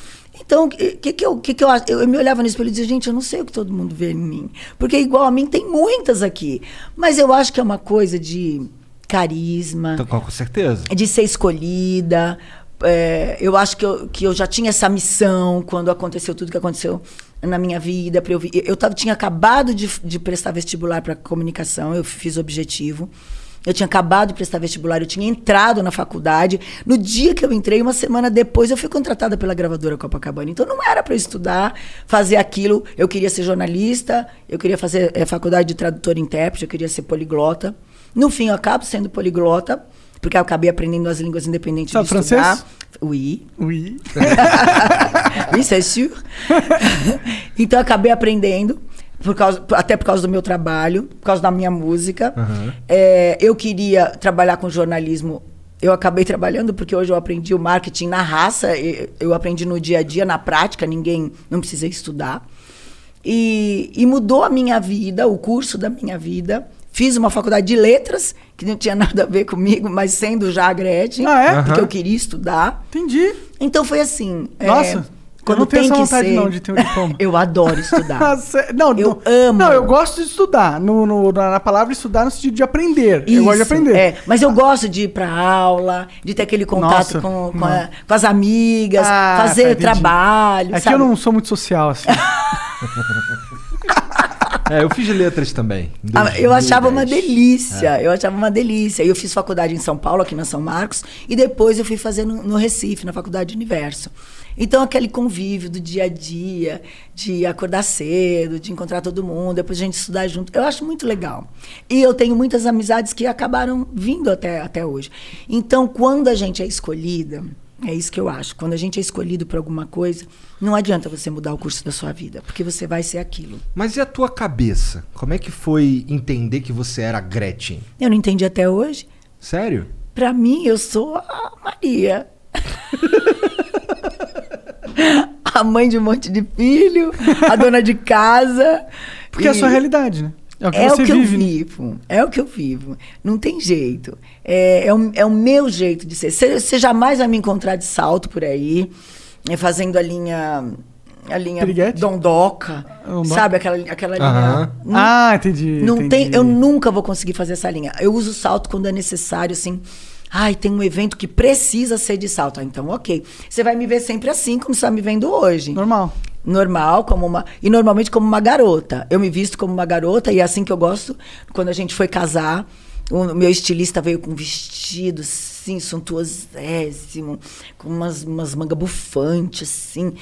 Então, o que, que, eu, que, que eu, eu, me olhava no espelho e dizia, gente, eu não sei o que todo mundo vê em mim. Porque igual a mim tem muitas aqui. Mas eu acho que é uma coisa de carisma, Então, com certeza. de ser escolhida. É, eu acho que eu, que eu já tinha essa missão quando aconteceu tudo que aconteceu na minha vida. Eu, eu tava, tinha acabado de, de prestar vestibular para comunicação, eu fiz objetivo. Eu tinha acabado de prestar vestibular, eu tinha entrado na faculdade. No dia que eu entrei, uma semana depois, eu fui contratada pela gravadora Copacabana. Então não era para estudar, fazer aquilo. Eu queria ser jornalista, eu queria fazer eh, faculdade de tradutor e intérprete, eu queria ser poliglota. No fim, eu acabo sendo poliglota, porque eu acabei aprendendo as línguas independentes Sabe de estudar. francês? Oui. Ui. [LAUGHS] oui, c'est sûr. [LAUGHS] então eu acabei aprendendo, por causa, até por causa do meu trabalho, por causa da minha música. É, eu queria trabalhar com jornalismo. Eu acabei [LAUGHS] trabalhando porque hoje eu aprendi o marketing na raça, eu aprendi no dia a dia, na prática, ninguém, não precisei estudar. E, e mudou a minha vida, o curso da minha vida. Fiz uma faculdade de letras, que não tinha [LAUGHS] nada a ver comigo, mas sendo já a Gretchen, Ah, é? porque eu queria estudar. Entendi. Então foi assim. é, Nossa, eu não tenho essa vontade não de ter um diploma. [LAUGHS] eu adoro estudar. [LAUGHS] Não, Eu não, amo. Não, eu gosto de estudar. No, no- na na palavra estudar no sentido de aprender. eu gosto de Isso, aprender. é. Mas eu gosto de ir pra aula, de ter aquele contato Nossa, com, com, a- com as amigas, Ah, fazer tá, trabalho. É que sabe? eu não sou muito social, assim. [LAUGHS] É, eu fiz letras também. Ah, Eu achava uma 2010. delícia, eu achava uma delícia. Eu fiz faculdade em São Paulo, aqui na São Marcos, e depois eu fui fazer no, no Recife, na Faculdade Universo. Então, aquele convívio do dia a dia, de acordar cedo, de encontrar todo mundo, depois a gente estudar junto, eu acho muito legal. E eu tenho muitas amizades que acabaram vindo até, até hoje. Então, quando a gente é escolhida, é isso que eu acho, quando a gente é escolhido por alguma coisa, não adianta você mudar o curso da sua vida, porque você vai ser aquilo. Mas e a tua cabeça? Como é que foi entender que você era a Gretchen? Eu não entendi até hoje. Sério? Pra mim, eu sou a Maria. [LAUGHS] [LAUGHS] a mãe de um monte de filho, a dona de casa. Porque é a E- sua realidade, né? É o que é você o que vive. eu né? vivo. É o que eu vivo. Não tem jeito. É, é, o, é o meu jeito de ser. Você jamais vai me encontrar de salto por aí, eh, fazendo a linha. A linha Piriguete? dondoca. Dondoca. Sabe aquela, aquela linha. Ah, entendi. Não entendi. tem, eu nunca vou conseguir fazer essa linha. Eu uso salto quando é necessário, assim. Ai, tem um evento que precisa ser de salto. Ah, então, ok. Você vai me ver sempre assim, como você está me vendo hoje. Normal. Normal, como uma. E normalmente como uma garota. Eu me visto como uma garota, e é assim que eu gosto. Quando a gente foi casar, o meu estilista veio com um vestido, assim, suntuosésimo, com umas, umas mangas bufantes, assim.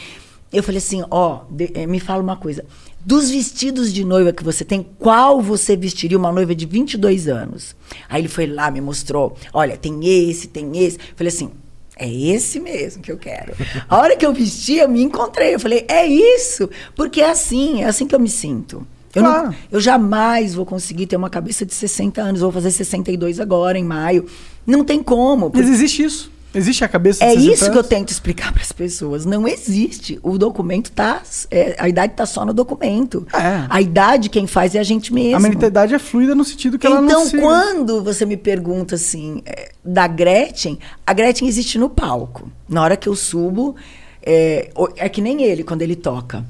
Eu falei assim: ó, de- eh, me fala uma coisa. Dos vestidos de noiva que você tem, qual você vestiria uma noiva de 22 anos? Aí ele foi lá, me mostrou: olha, tem esse, tem esse. Falei assim: é esse mesmo que eu quero. A hora que eu vesti, eu me encontrei. Eu falei, é isso. Porque é assim, é assim que eu me sinto. Eu, não- Claro. eu jamais vou conseguir ter uma cabeça de 60 anos. Vou fazer 62 agora, em maio. Não tem como. Mas existe isso. Existe a cabeça É de 60 isso que eu tento explicar para as pessoas. Não existe. O documento tá. é, a idade tá só no documento. É. A idade quem faz é a gente mesmo. A mentalidade é fluida no sentido que ela não Então, se... quando você me pergunta assim, é, da Gretchen, a Gretchen existe no palco. Na hora que eu subo, é, é que nem ele, quando ele toca.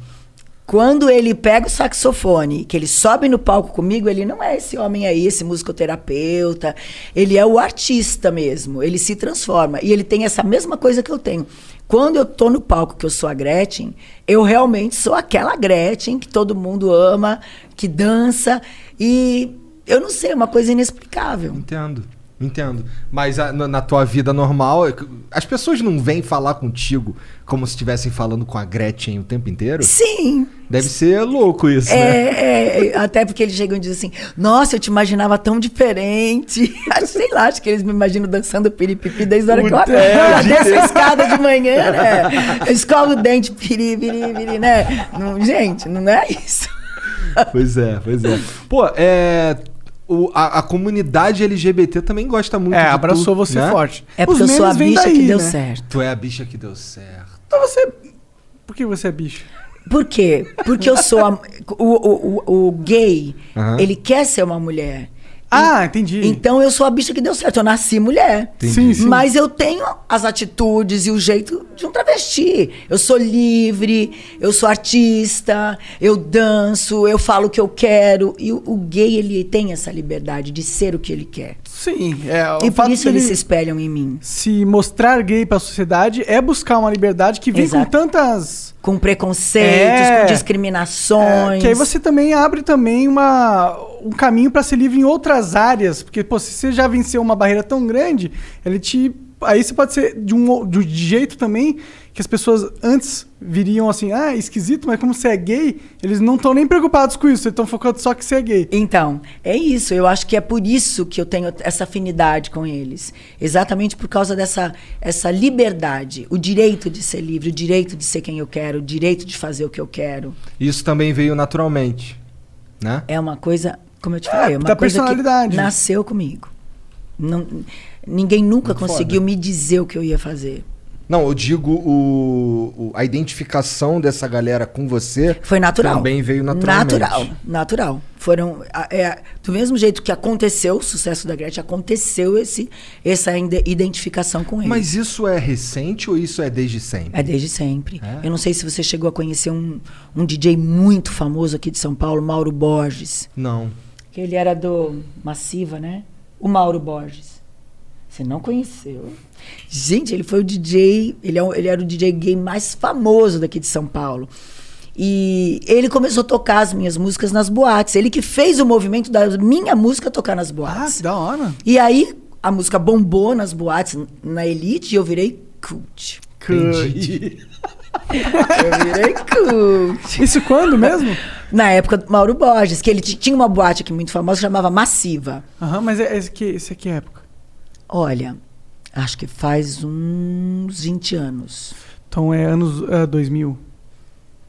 Quando ele pega o saxofone, que ele sobe no palco comigo, ele não é esse homem aí, esse musicoterapeuta. Ele é o artista mesmo. Ele se transforma. E ele tem essa mesma coisa que eu tenho. Quando eu tô no palco, que eu sou a Gretchen, eu realmente sou aquela Gretchen que todo mundo ama, que dança. E eu não sei, é uma coisa inexplicável. Entendo. Entendo. Mas a- na, na tua vida normal, é as pessoas não vêm falar contigo como se estivessem falando com a Gretchen o tempo inteiro? Sim. Deve ser louco isso, né? É, é, até porque eles chegam e dizem assim: Nossa, eu te imaginava tão diferente. [LAUGHS] Sei lá, acho que eles me imaginam dançando piripipi desde a hora que eu acordo. é, Eu desço a escada de manhã, né? Eu escovo o dente, piri, piri, piri, né? Não, gente, não é isso. Pois é, pois é. Pô, é. O- a, a comunidade LGBT também gosta muito É, de abraçou tu, você né? forte. É porque Os eu sou a bicha daí, que deu né? certo. Tu é a bicha que deu certo. Então você... Por que você é bicho? Por quê? Porque eu sou a, o, o, o, o gay, Aham. ele quer ser uma mulher. Ah, entendi. Então eu sou a bicha que deu certo. Eu nasci mulher. Sim, sim. Mas eu tenho as atitudes e o jeito de um travesti. Eu sou livre, eu sou artista, eu danço, eu falo o que eu quero. E o, o gay, ele tem essa liberdade de ser o que ele quer. Sim, é, e por isso eles ele se espelham em mim. se mostrar gay pra sociedade é buscar uma liberdade que vem Exato. com tantas... Com preconceitos, É. com discriminações. É, que aí você também abre também uma, um caminho pra ser livre em outras áreas, porque pô, se você já venceu uma barreira tão grande, ele te aí você pode ser de um de jeito também que as pessoas antes viriam assim, ah, esquisito, mas como você é gay, eles não estão nem preocupados com isso, eles estão focando só que você é gay. Então, é isso. Eu acho que é por isso que eu tenho essa afinidade com eles. Exatamente por causa dessa essa liberdade, o direito de ser livre, o direito de ser quem eu quero, o direito de fazer o que eu quero. Isso também veio naturalmente, né? É uma coisa, como eu te falei, é uma da coisa que personalidade. nasceu comigo. Não, ninguém nunca Muito conseguiu foda. me dizer o que eu ia fazer. Não, eu digo o, o- a identificação dessa galera com você Foi natural. também veio naturalmente. Natural, natural. Foram é, do mesmo jeito que aconteceu o sucesso da Gretchen, aconteceu esse essa identificação com ele. Mas isso é recente ou isso é desde sempre? É desde sempre. É? Eu não sei se você chegou a conhecer um, um DJ muito famoso aqui de São Paulo, Mauro Borges. Não. Que ele era do Massiva, né? O Mauro Borges. Você não conheceu? Gente, ele foi o DJ, ele, é ele era o DJ gay mais famoso daqui de São Paulo. E ele começou a tocar as minhas músicas nas boates. Ele que fez o movimento da minha música tocar nas Ah, boates. que da hora. E aí a música bombou nas boates, na Elite, e eu virei cult. Entendi. [LAUGHS] Eu virei cult. Isso quando mesmo? Na época do Mauro Borges, que ele tinha uma boate aqui muito famosa que chamava Massiva. Aham, mas é, esse, que, aqui é época. Olha, acho que faz uns 20 anos. Então é anos ah, 2000.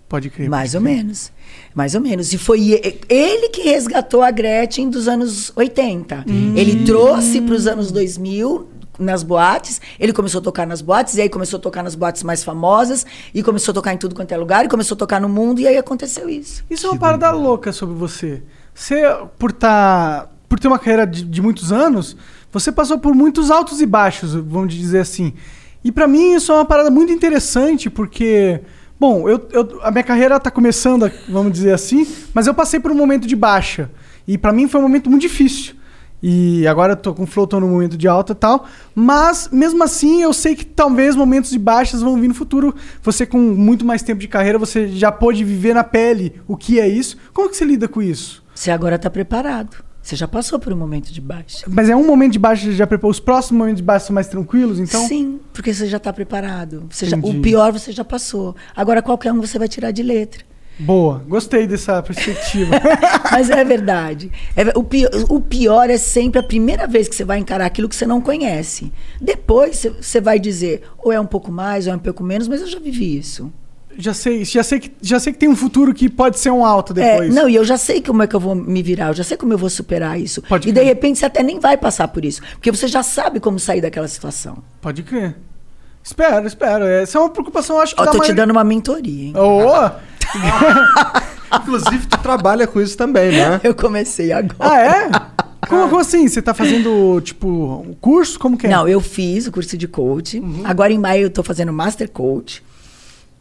Pode crer. Mais pode ou crer. menos. Mais ou menos. E foi ele que resgatou a Gretchen dos anos 80. Hum. Ele trouxe para os anos 2000 nas boates, ele começou a tocar nas boates, e aí começou a tocar nas boates mais famosas, e começou a tocar em tudo quanto é lugar, e começou a tocar no mundo, e aí aconteceu isso. Isso é uma parada louca sobre você. Você, por tá, por ter uma carreira de, de muitos anos, você passou por muitos altos e baixos, vamos dizer assim. E pra mim isso é uma parada muito interessante, porque, bom, eu, eu- a minha carreira tá começando, vamos dizer assim, mas eu passei por um momento de baixa. E pra mim foi um momento muito difícil. E agora eu tô com Flow, no momento de alta e tal. Mas, mesmo assim, eu sei que talvez momentos de baixas vão vir no futuro. Você, com muito mais tempo de carreira, você já pôde viver na pele o que é isso. Como que você lida com isso? Você agora está preparado. Você já passou por um momento de baixa. Mas é um momento de baixa, já preparou os próximos momentos de baixa são mais tranquilos, então? Sim, porque você já está preparado. Você já- o pior você já passou. Agora qualquer um você vai tirar de letra. Boa, gostei dessa perspectiva. [LAUGHS] Mas é verdade. É o, pior, o pior é sempre a primeira vez que você vai encarar aquilo que você não conhece. Depois você vai dizer, ou é um pouco mais, ou é um pouco menos, mas eu já vivi isso. Já sei, já sei que já sei que tem um futuro que pode ser um alto É, depois. não, e eu já sei como é que eu vou me virar, eu já sei como eu vou superar isso. Pode e de crer. repente você até nem vai passar por isso. Porque você já sabe como sair daquela situação. Pode crer. Espero, espero. Essa é uma preocupação, eu acho que Ó, da tô te dando uma mentoria, hein? Ô! [LAUGHS] Inclusive, tu trabalha com isso também, né? [LAUGHS] Eu comecei agora. Ah, é? [LAUGHS] Como, como assim? Você tá fazendo, tipo, um curso? Como que é? Não, eu fiz o curso de coach. Agora em maio eu tô fazendo Master Coach.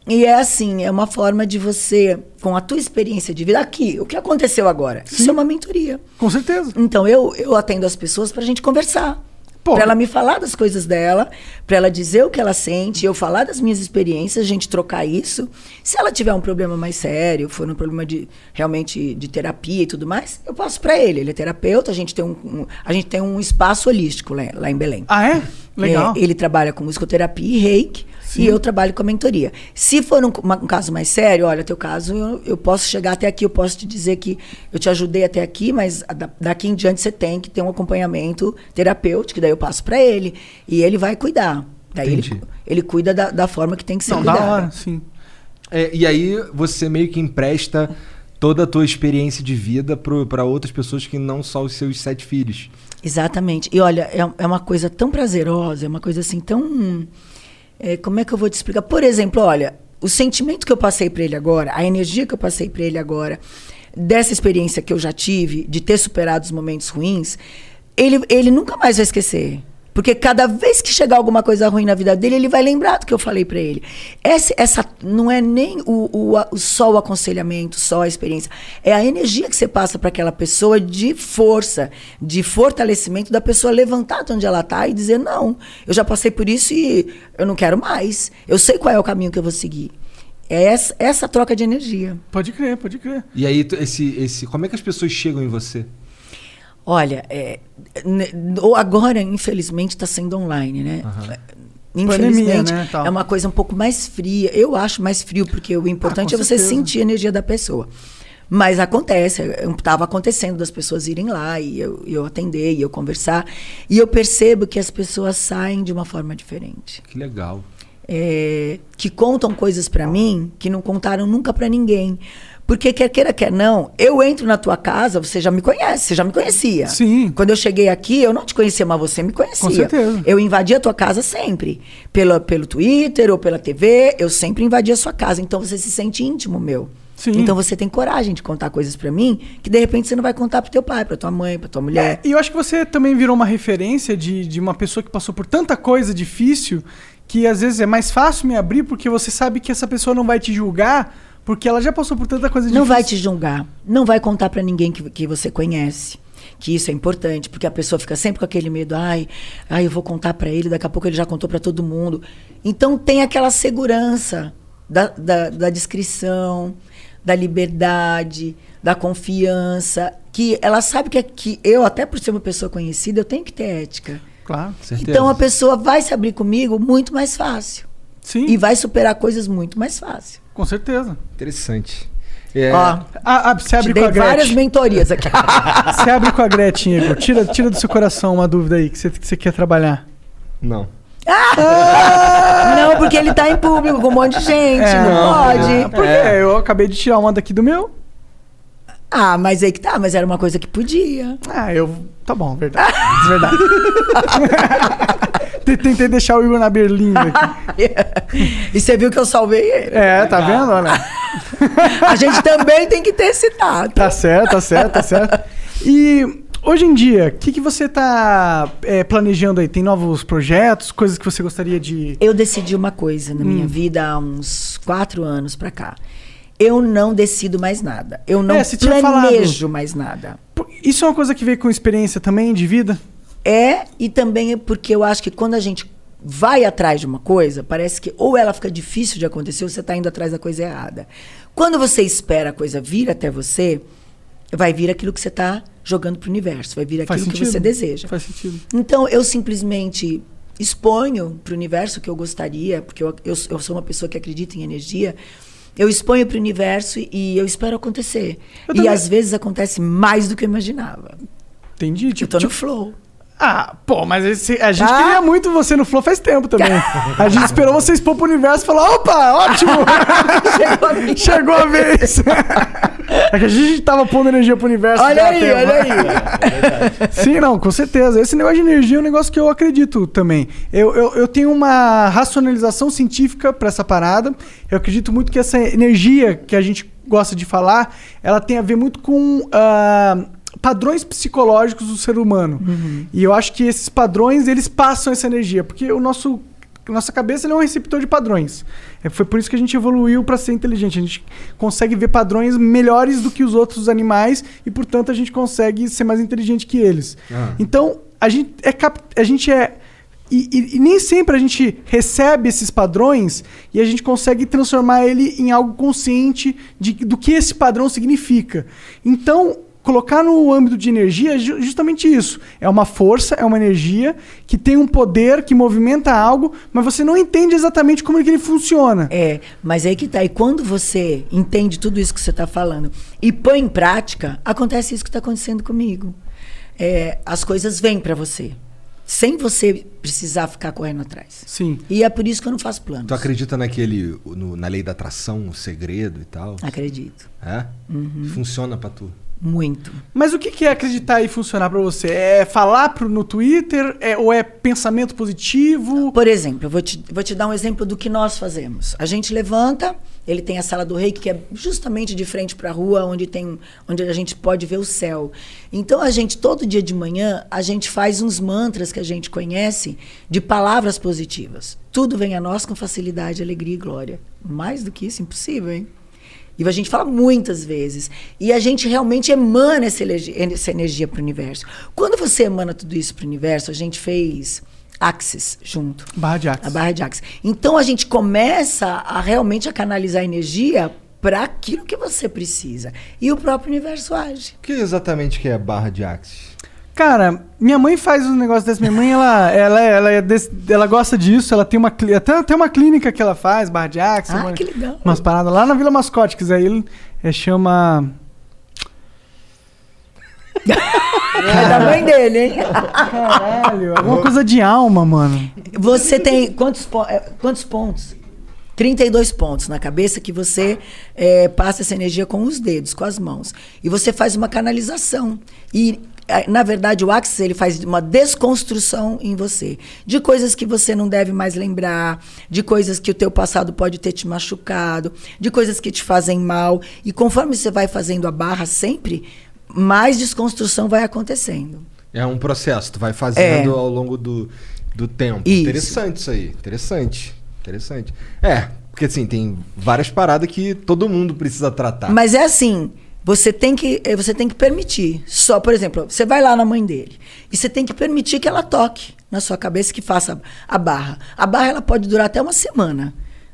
E é assim, é uma forma de você, com a tua experiência de vida aqui, o que aconteceu agora? Isso é uma mentoria. Com certeza. Então eu, eu atendo as pessoas pra gente conversar. Pô. Pra ela me falar das coisas dela, pra ela dizer o que ela sente, eu falar das minhas experiências, a gente trocar isso. Se ela tiver um problema mais sério, for um problema de realmente de terapia e tudo mais, eu passo pra ele. Ele é terapeuta, a gente tem um, um- a gente tem um espaço holístico lá, lá em Belém. Ah, é? Legal. É, ele trabalha com musicoterapia e reiki. Sim. E eu trabalho com a mentoria. Se for um, um caso mais sério, olha, teu caso, eu, eu posso chegar até aqui, eu posso te dizer que eu te ajudei até aqui, mas da- daqui em diante você tem que ter um acompanhamento terapêutico, daí eu passo para ele. E ele vai cuidar. Daí ele, Entendi. ele cuida da, da forma que tem que ser Não, da cuidada. hora, sim. É, e aí você meio que empresta toda a tua experiência de vida para outras pessoas que não só os seus sete filhos. Exatamente. E olha, é, é uma coisa tão prazerosa, é uma coisa assim tão. É, como é que eu vou te explicar? Por exemplo, olha, o sentimento que eu passei para ele agora, a energia que eu passei para ele agora, dessa experiência que eu já tive, de ter superado os momentos ruins, ele, ele nunca mais vai esquecer. Porque cada vez que chegar alguma coisa ruim na vida dele, ele vai lembrar do que eu falei para ele. Essa, essa não é nem o, o, só o aconselhamento, só a experiência. É a energia que você passa para aquela pessoa de força, de fortalecimento da pessoa levantar de onde ela está e dizer: não, eu já passei por isso e eu não quero mais. Eu sei qual é o caminho que eu vou seguir. É essa, essa troca de energia. Pode crer, pode crer. E aí, esse, esse, como é que as pessoas chegam em você? Olha, é, ou agora, infelizmente, está sendo online, né? Infelizmente, Pandemia, né, é uma coisa um pouco mais fria. Eu acho mais frio, porque o importante Ah, é você certeza. sentir a energia da pessoa. Mas acontece, estava acontecendo das pessoas irem lá e eu, eu atender e eu conversar. E eu percebo que as pessoas saem de uma forma diferente. Que legal. É, que contam coisas pra mim que não contaram nunca pra ninguém. Porque quer queira, quer não, eu entro na tua casa, você já me conhece, você já me conhecia. Sim. Quando eu cheguei aqui, eu não te conhecia, mas você me conhecia. Com certeza. Eu invadia a tua casa sempre. Pelo, pelo Twitter ou pela TV, eu sempre invadia a sua casa. Então você se sente íntimo meu. Sim. Então você tem coragem de contar coisas pra mim que de repente você não vai contar pro teu pai, pra tua mãe, pra tua mulher. É, e eu acho que você também virou uma referência de, de uma pessoa que passou por tanta coisa difícil que às vezes é mais fácil me abrir porque você sabe que essa pessoa não vai te julgar porque ela já passou por tanta coisa Não difícil. vai te julgar. Não vai contar pra ninguém que, que você conhece. Que isso é importante, porque a pessoa fica sempre com aquele medo, ai, ai, eu vou contar pra ele, daqui a pouco ele já contou pra todo mundo. Então tem aquela segurança da, da, da descrição, da liberdade, da confiança, que ela sabe que, é- que eu, até por ser uma pessoa conhecida, eu tenho que ter ética. Claro. Certeza. Então a pessoa vai se abrir comigo muito mais fácil. Sim, E vai superar coisas muito mais fácil. com certeza. Interessante. É, Ó, Ah, ah, você te abre com a várias Gretchen. mentorias aqui. [LAUGHS] Você abre com a Gretchen, Igor. Tira, tira do seu coração uma dúvida aí que você, que você quer trabalhar. Não. Não, porque ele tá em público com um monte de gente. É, não, não, pode. é. Por quê? Eu acabei de tirar uma daqui do meu. Ah, mas aí que tá, mas era uma coisa que podia. Ah, eu. Tá bom, verdade. verdade. [LAUGHS] te- tentei deixar o Igor na berlinda aqui. [LAUGHS] e você viu que eu salvei ele. É, tá vendo? Olha. [LAUGHS] A gente também tem que ter esse tato. Tá certo, tá certo, tá certo. E hoje em dia, o que, que você tá é, planejando aí? Tem novos projetos, coisas que você gostaria de. Eu decidi uma coisa na Hum. minha vida há uns quatro anos pra cá. Eu não decido mais nada. Eu não É, planejo mais nada. Isso é uma coisa que veio com experiência também de vida? É, e também é porque eu acho que quando a gente vai atrás de uma coisa, parece que ou ela fica difícil de acontecer ou você está indo atrás da coisa errada. Quando você espera a coisa vir até você, vai vir aquilo que você está jogando para o universo, vai vir aquilo que você deseja. Faz sentido. Então, eu simplesmente exponho para o universo o que eu gostaria, porque eu, eu, eu sou uma pessoa que acredita em energia. Eu exponho para o universo e eu espero acontecer. Eu e também- às vezes acontece mais do que eu imaginava. Entendi. Eu Tipo, tô no tipo- flow. Ah, pô, mas esse- a gente Tá? queria muito você no Flow faz tempo também. A gente esperou você expor pro universo e falar: opa, ótimo! [LAUGHS] Chegou a minha. Chegou a vez! É que a gente tava pondo energia pro universo. Olha aí, tempo. olha aí. [LAUGHS] Sim, não, com certeza. Esse negócio de energia é um negócio que eu acredito também. Eu, eu, eu tenho uma racionalização científica para essa parada. Eu acredito muito que essa energia que a gente gosta de falar, ela tem a ver muito com ah, padrões psicológicos do ser humano. E eu acho que esses padrões, eles passam essa energia, porque o nosso nossa cabeça é um receptor de padrões. É, foi por isso que a gente evoluiu para ser inteligente. A gente consegue ver padrões melhores do que os outros animais e, portanto, a gente consegue ser mais inteligente que eles. Ah. Então, a gente é cap... a gente é e, e- e nem sempre a gente recebe esses padrões e a gente consegue transformar ele em algo consciente de, do que esse padrão significa. Então, colocar no âmbito de energia é ju- justamente isso. É uma força, é uma energia que tem um poder, que movimenta algo, mas você não entende exatamente como é que ele funciona. É, mas aí que tá. E quando você entende tudo isso que você está falando e põe em prática, acontece isso que está acontecendo comigo. É, as coisas vêm para você, sem você precisar ficar correndo atrás. Sim. E é por isso que eu não faço planos. Tu acredita naquele. no- na lei da atração, o segredo e tal? Acredito. É? Funciona pra tu. Muito. Mas o que é acreditar e funcionar pra você? É falar pro, no Twitter? É, ou é pensamento positivo? Por exemplo, eu vou te, vou te dar um exemplo do que nós fazemos. A gente levanta, ele tem a sala do rei, que é justamente de frente para a rua, onde, tem, onde a gente pode ver o céu. Então, a gente, todo dia de manhã, a gente faz uns mantras que a gente conhece de palavras positivas. Tudo vem a nós com facilidade, alegria e glória. Mais do que isso, impossível, hein? E a gente fala muitas vezes. E a gente realmente emana essa, energia para o universo. Quando você emana tudo isso para o universo, a gente fez Axis junto. Barra de Axis. A barra de Axis. Então a gente começa a realmente a canalizar energia para aquilo que você precisa. E o próprio universo age. O que exatamente que é barra de Axis? Cara, minha mãe faz um negócio desse. Minha mãe, ela, ela, ela, é ela gosta disso. Ela tem uma, até, até uma clínica que ela faz, barra de Axis. Ah, uma- que legal. Umas paradas lá na Vila Mascote, que ir, é, chama... [LAUGHS] É da mãe dele, hein? Caralho, alguma coisa de alma, mano. Você tem quantos, po- eh, quantos pontos? 32 pontos na cabeça que você eh, passa essa energia com os dedos, com as mãos. E você faz uma canalização. E, eh, na verdade, o Axis ele faz uma desconstrução em você. De coisas que você não deve mais lembrar, de coisas que o teu passado pode ter te machucado, de coisas que te fazem mal. E conforme você vai fazendo a barra sempre, mais desconstrução vai acontecendo. É um processo, tu vai fazendo É. ao longo do, do tempo. Isso. Interessante isso aí. Interessante. Interessante. É, porque assim, tem várias paradas que todo mundo precisa tratar. Mas é assim, você tem que eh, você tem que permitir. Só, por exemplo, você vai lá na mãe dele e você tem que permitir que ela toque na sua cabeça que faça a barra. A barra ela pode durar até uma semana.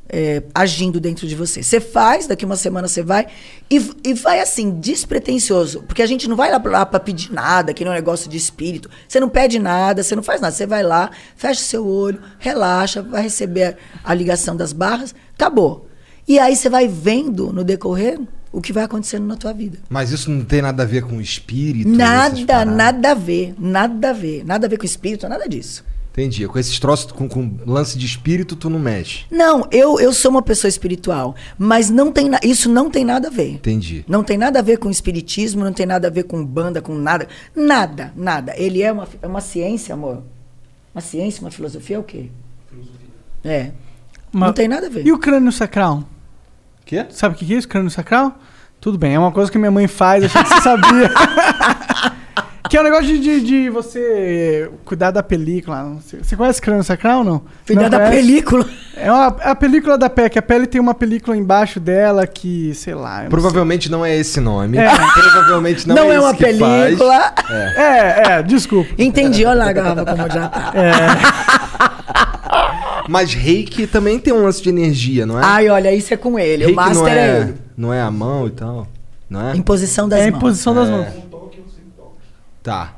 Eh, agindo dentro de você. Você faz, daqui uma semana você vai e, e vai assim, despretensioso. Porque a gente não vai lá, lá para pedir nada, que não é um negócio de espírito. Você não pede nada, você não faz nada. Você vai lá, fecha o seu olho, relaxa, vai receber a, a ligação das barras, acabou. E aí você vai vendo no decorrer o que vai acontecendo na tua vida. Mas isso não tem nada a ver com espírito? essas Nada, nada a ver, nada a ver, nada a ver com espírito, nada disso. Entendi. Com esses troços, com, com lance de espírito, tu não mexe. Não, eu, eu sou uma pessoa espiritual, mas não tem na- isso não tem nada a ver. Entendi. Não tem nada a ver com espiritismo, não tem nada a ver com banda, com nada. Nada, nada. Ele é uma, é uma ciência, amor. Uma ciência, uma filosofia é o quê? É. Uma- Não tem nada a ver. E o crânio sacral? Quê? Sabe o que é isso, crânio sacral? Tudo bem, é uma coisa que minha mãe faz, achei que você sabia. [LAUGHS] que é o negócio de, de, de você cuidar da película. Você, conhece crânio sacral ou não? Cuidar Não da conhece? película. É uma, é a película da pele, que a pele tem uma película embaixo dela que, sei lá. eu não Provavelmente não é esse nome. É. Provavelmente não, Não, é é uma película. sei. É, é, desculpa. Entendi, olha lá a garrafa como já tá. [LAUGHS] Mas reiki também tem um lance de energia, não é? Ai, olha, isso é com ele. reiki o master não é, é, ele. não é a mão e tal, não é? Imposição das É a mãos. imposição das É. mãos. Tá.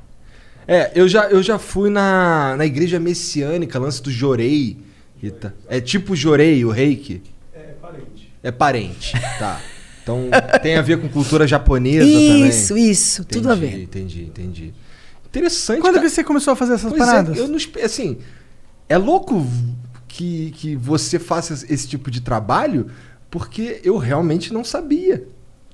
É, eu já, eu já fui na, na igreja messiânica, lance do Jorei. tá- É tipo Jorei, o reiki? É parente. É parente, tá. Então tem a ver com cultura japonesa também. Isso, isso, tudo a ver. Entendi, entendi. Interessante. Quando cara. que você começou a fazer essas Pois é, paradas? eu não assim, é louco que, que você faça esse tipo de trabalho, porque eu realmente não sabia.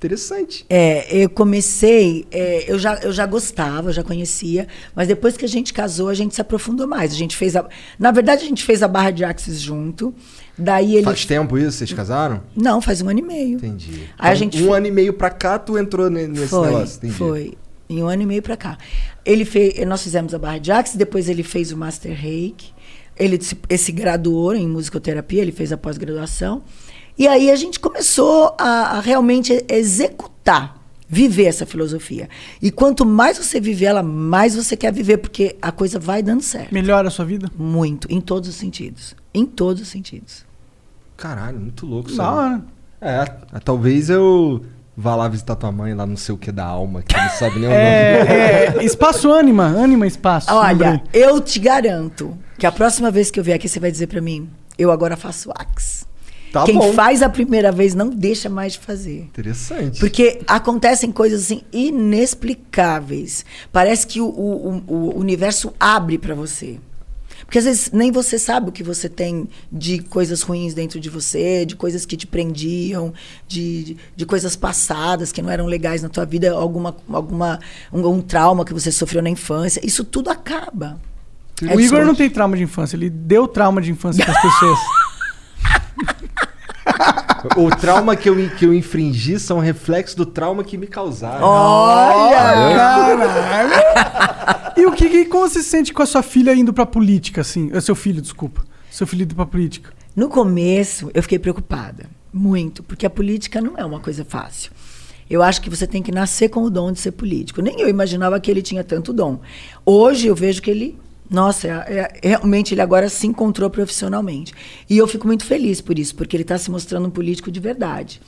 Interessante. É, eu comecei, é, eu, já, eu já gostava, eu já conhecia, mas depois que a gente casou, a gente se aprofundou mais. A gente fez a, na verdade, a gente fez a barra de Axis junto. Daí ele. Faz tempo isso? Vocês casaram? Não, faz um ano e meio. Entendi. Aí a Então, gente um fe- ano e meio pra cá, tu entrou ne- nesse foi, negócio. Entendi. foi. Em um ano e meio pra cá. Ele fez, nós fizemos a barra de Axis, depois ele fez o Master Reiki. Ele se, esse graduou em musicoterapia, ele fez a pós-graduação. E aí a gente começou a, a realmente executar, viver essa filosofia. E quanto mais você viver ela, mais você quer viver, porque a coisa vai dando certo. Melhora a sua vida? Muito, em todos os sentidos. Em todos os sentidos. Caralho, muito louco isso. Aí. hora. É, talvez eu vá lá visitar tua mãe lá não sei o que da alma, que não sabe nem o [LAUGHS] nome. É, é, espaço Anima, Anima Espaço. Olha, eu te garanto que a próxima vez que eu vier aqui, você vai dizer pra mim, eu agora faço Axe. Tá Quem bom. faz a primeira vez não deixa mais de fazer. Interessante. Porque acontecem coisas assim inexplicáveis. Parece que o, o- o- universo abre para você. Porque às vezes nem você sabe o que você tem de coisas ruins dentro de você, de coisas que te prendiam, de, de, de coisas passadas que não eram legais na tua vida, alguma, alguma um, um trauma que você sofreu na infância. Isso tudo acaba. É o Igor sorte. não tem trauma de infância, ele deu trauma de infância pras pessoas. [LAUGHS] [LAUGHS] O trauma que eu, que eu infringi são reflexos do trauma que me causaram. Olha! Caralho! [LAUGHS] E o que, que- como você se sente com a sua filha indo pra política, assim? É seu filho, desculpa. Seu filho indo pra política. No começo, eu fiquei preocupada. Muito. Porque a política não é uma coisa fácil. Eu acho que você tem que nascer com o dom de ser político. Nem eu imaginava que ele tinha tanto dom. Hoje eu vejo que ele. Nossa, é- é- realmente ele agora se encontrou profissionalmente. E eu fico muito feliz por isso, porque ele está se mostrando um político de verdade.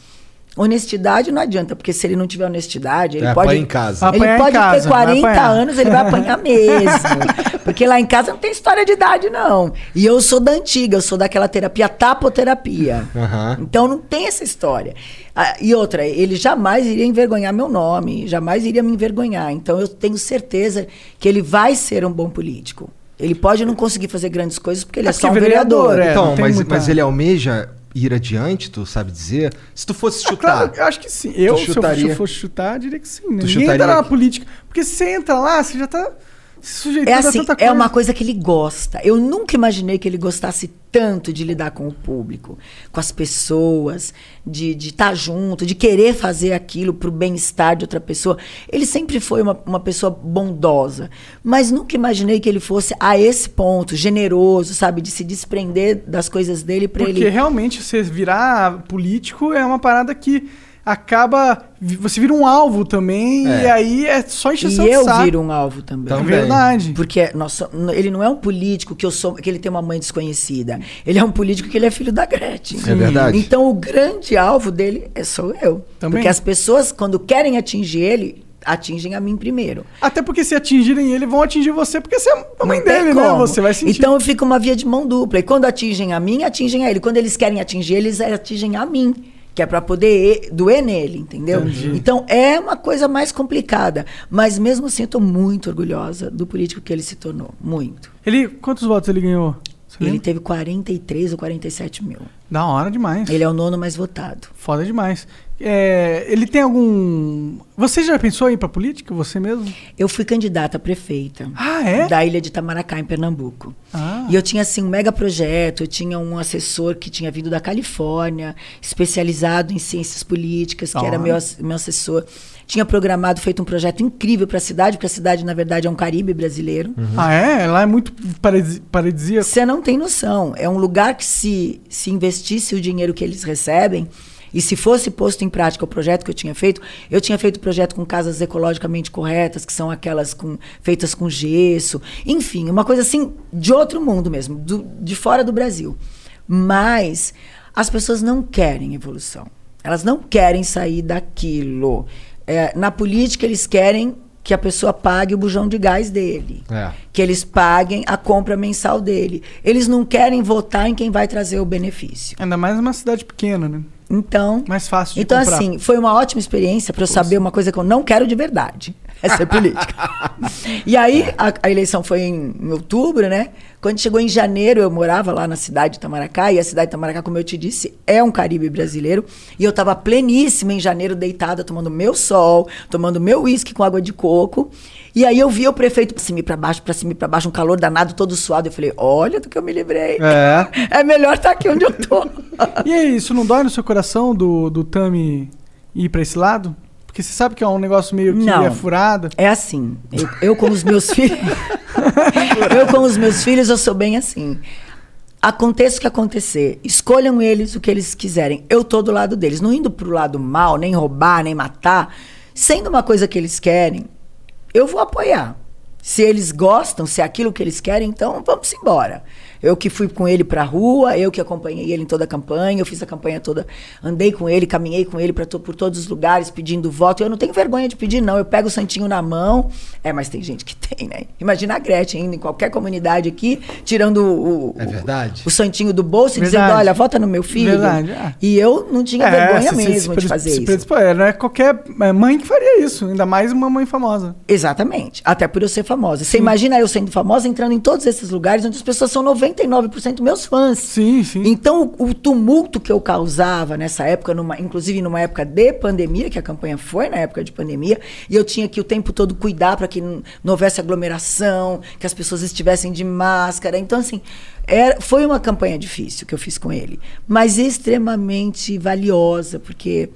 Honestidade não adianta, porque se ele não tiver honestidade, ele É, pode. em casa. Ele pode casa, ter vai 40 apanhar. anos, ele vai apanhar mesmo. [LAUGHS] Porque lá em casa não tem história de idade, não. E eu sou da antiga, eu sou daquela terapia tapoterapia. Aham. Então não tem essa história. Ah, e outra, ele jamais iria envergonhar meu nome, jamais iria me envergonhar. Então eu tenho certeza que ele vai ser um bom político. Ele pode não conseguir fazer grandes coisas porque ele é, É só um vereador. vereador, é. então, mas, muita- mas ele almeja ir adiante, tu sabe dizer? Se tu fosse chutar. Claro, eu acho que sim. Eu, se eu, fosse chutar, diria que sim. né? Ninguém chutaria entra na política. Porque se você entra lá, você já tá se sujeitando É a assim, tanta é coisa. uma coisa que ele gosta. Eu nunca imaginei que ele gostasse tanto de lidar com o público, com as pessoas, de estar junto, de querer fazer aquilo para o bem-estar de outra pessoa. Ele sempre foi uma, uma pessoa bondosa, mas nunca imaginei que ele fosse a esse ponto, generoso, sabe, de se desprender das coisas dele para Porque ele. realmente você virar político é uma parada que acaba. Você vira um alvo também, É. e aí é só encheção E de eu saco. viro um alvo também. É verdade. Porque nós so- n- ele não é um político que eu sou, que ele tem uma mãe desconhecida. Ele é um político que ele é filho da Gretchen. É verdade. Então o grande alvo dele é sou eu. Também. Porque as pessoas quando querem atingir ele, atingem a mim primeiro. Até porque se atingirem ele, vão atingir você, porque você é a mãe dele, né? Você vai sentir. Então fica uma via de mão dupla. E quando atingem a mim, atingem a ele. Quando eles querem atingir, eles atingem a mim. Que é para poder doer nele, entendeu? Então é uma coisa mais complicada. Mas mesmo assim, eu tô muito orgulhosa do político que ele se tornou. Muito. Ele, quantos votos ele ganhou? Você Ele lembra? teve 43 ou 47 mil. Da hora demais. Ele é o nono mais votado. Foda demais. É, ele tem algum. Você já pensou em ir pra política, você mesmo? Eu fui candidata a prefeita. Ah, é? Da ilha de Itamaracá, em Pernambuco. Ah. E eu tinha, assim, um mega projeto. Eu tinha um assessor que tinha vindo da Califórnia, especializado em ciências políticas, que Da era meu, meu assessor. Tinha programado, feito um projeto incrível para a cidade, porque a cidade, na verdade, é um Caribe brasileiro. Ah, é? Lá é muito paradisíaco. Você não tem noção. É um lugar que, se, se investisse o dinheiro que eles recebem, e se fosse posto em prática o projeto que eu tinha feito, eu tinha feito o projeto com casas ecologicamente corretas, que são aquelas com, feitas com gesso. Enfim, uma coisa assim de outro mundo mesmo, do- de fora do Brasil. Mas as pessoas não querem evolução. Elas não querem sair daquilo. É, na política, eles querem que a pessoa pague o bujão de gás dele É. que eles paguem a compra mensal dele. Eles não querem votar em quem vai trazer o benefício. Ainda mais numa cidade pequena, né? Então, Mais fácil de então comprar. assim, foi uma ótima experiência para eu saber uma coisa que eu não quero de verdade. É ser política. e aí, a, a eleição foi em, em outubro, né? Quando chegou em janeiro, eu morava lá na cidade de Itamaracá, e a cidade de Itamaracá, como eu te disse, é um Caribe brasileiro. E eu estava pleníssima em janeiro, deitada, tomando meu sol, tomando meu uísque com água de coco. E aí eu vi o prefeito pra cima e pra baixo, pra cima e pra baixo, um calor danado, todo suado. Eu falei, olha do que eu me livrei. É. [LAUGHS] É melhor estar aqui onde eu tô. E aí, isso não dói no seu coração do, do Tami ir pra esse lado? Porque você sabe que é um negócio meio que Não. é furada. É assim. Eu, eu com os meus filhos. [LAUGHS] eu com os meus filhos, eu sou bem assim. Aconteça o que acontecer, escolham eles o que eles quiserem. Eu tô do lado deles, não indo pro lado mal, nem roubar, nem matar. Sendo uma coisa que eles querem, eu vou apoiar. Se eles gostam, se é aquilo que eles querem, então vamos embora. Eu que fui com ele pra rua, eu que acompanhei ele em toda a campanha, eu fiz a campanha toda, andei com ele, caminhei com ele to- por todos os lugares pedindo voto. Eu não tenho vergonha de pedir, não. Eu pego o santinho na mão. É, mas tem gente que [LAUGHS] tem, né? Imagina a Gretchen indo em qualquer comunidade aqui, tirando o, o- É verdade. o santinho do bolso e dizendo: Verdade. olha, vota no meu filho. Verdade, é. E eu não tinha vergonha se- se- mesmo se de predis- fazer se isso. predispor- é, não é qualquer é, mãe que faria isso, ainda mais uma mãe famosa. Exatamente. Até por eu ser famosa. Você imagina eu sendo famosa entrando em todos esses lugares onde as pessoas são 99% meus fãs. Sim, sim. Então, o, o tumulto que eu causava nessa época, numa- inclusive numa época de pandemia, que a campanha foi na época de pandemia, e eu tinha que o tempo todo cuidar para que não, não houvesse aglomeração, que as pessoas estivessem de máscara. Então, assim, era, foi uma campanha difícil que eu fiz com ele, mas extremamente valiosa, porque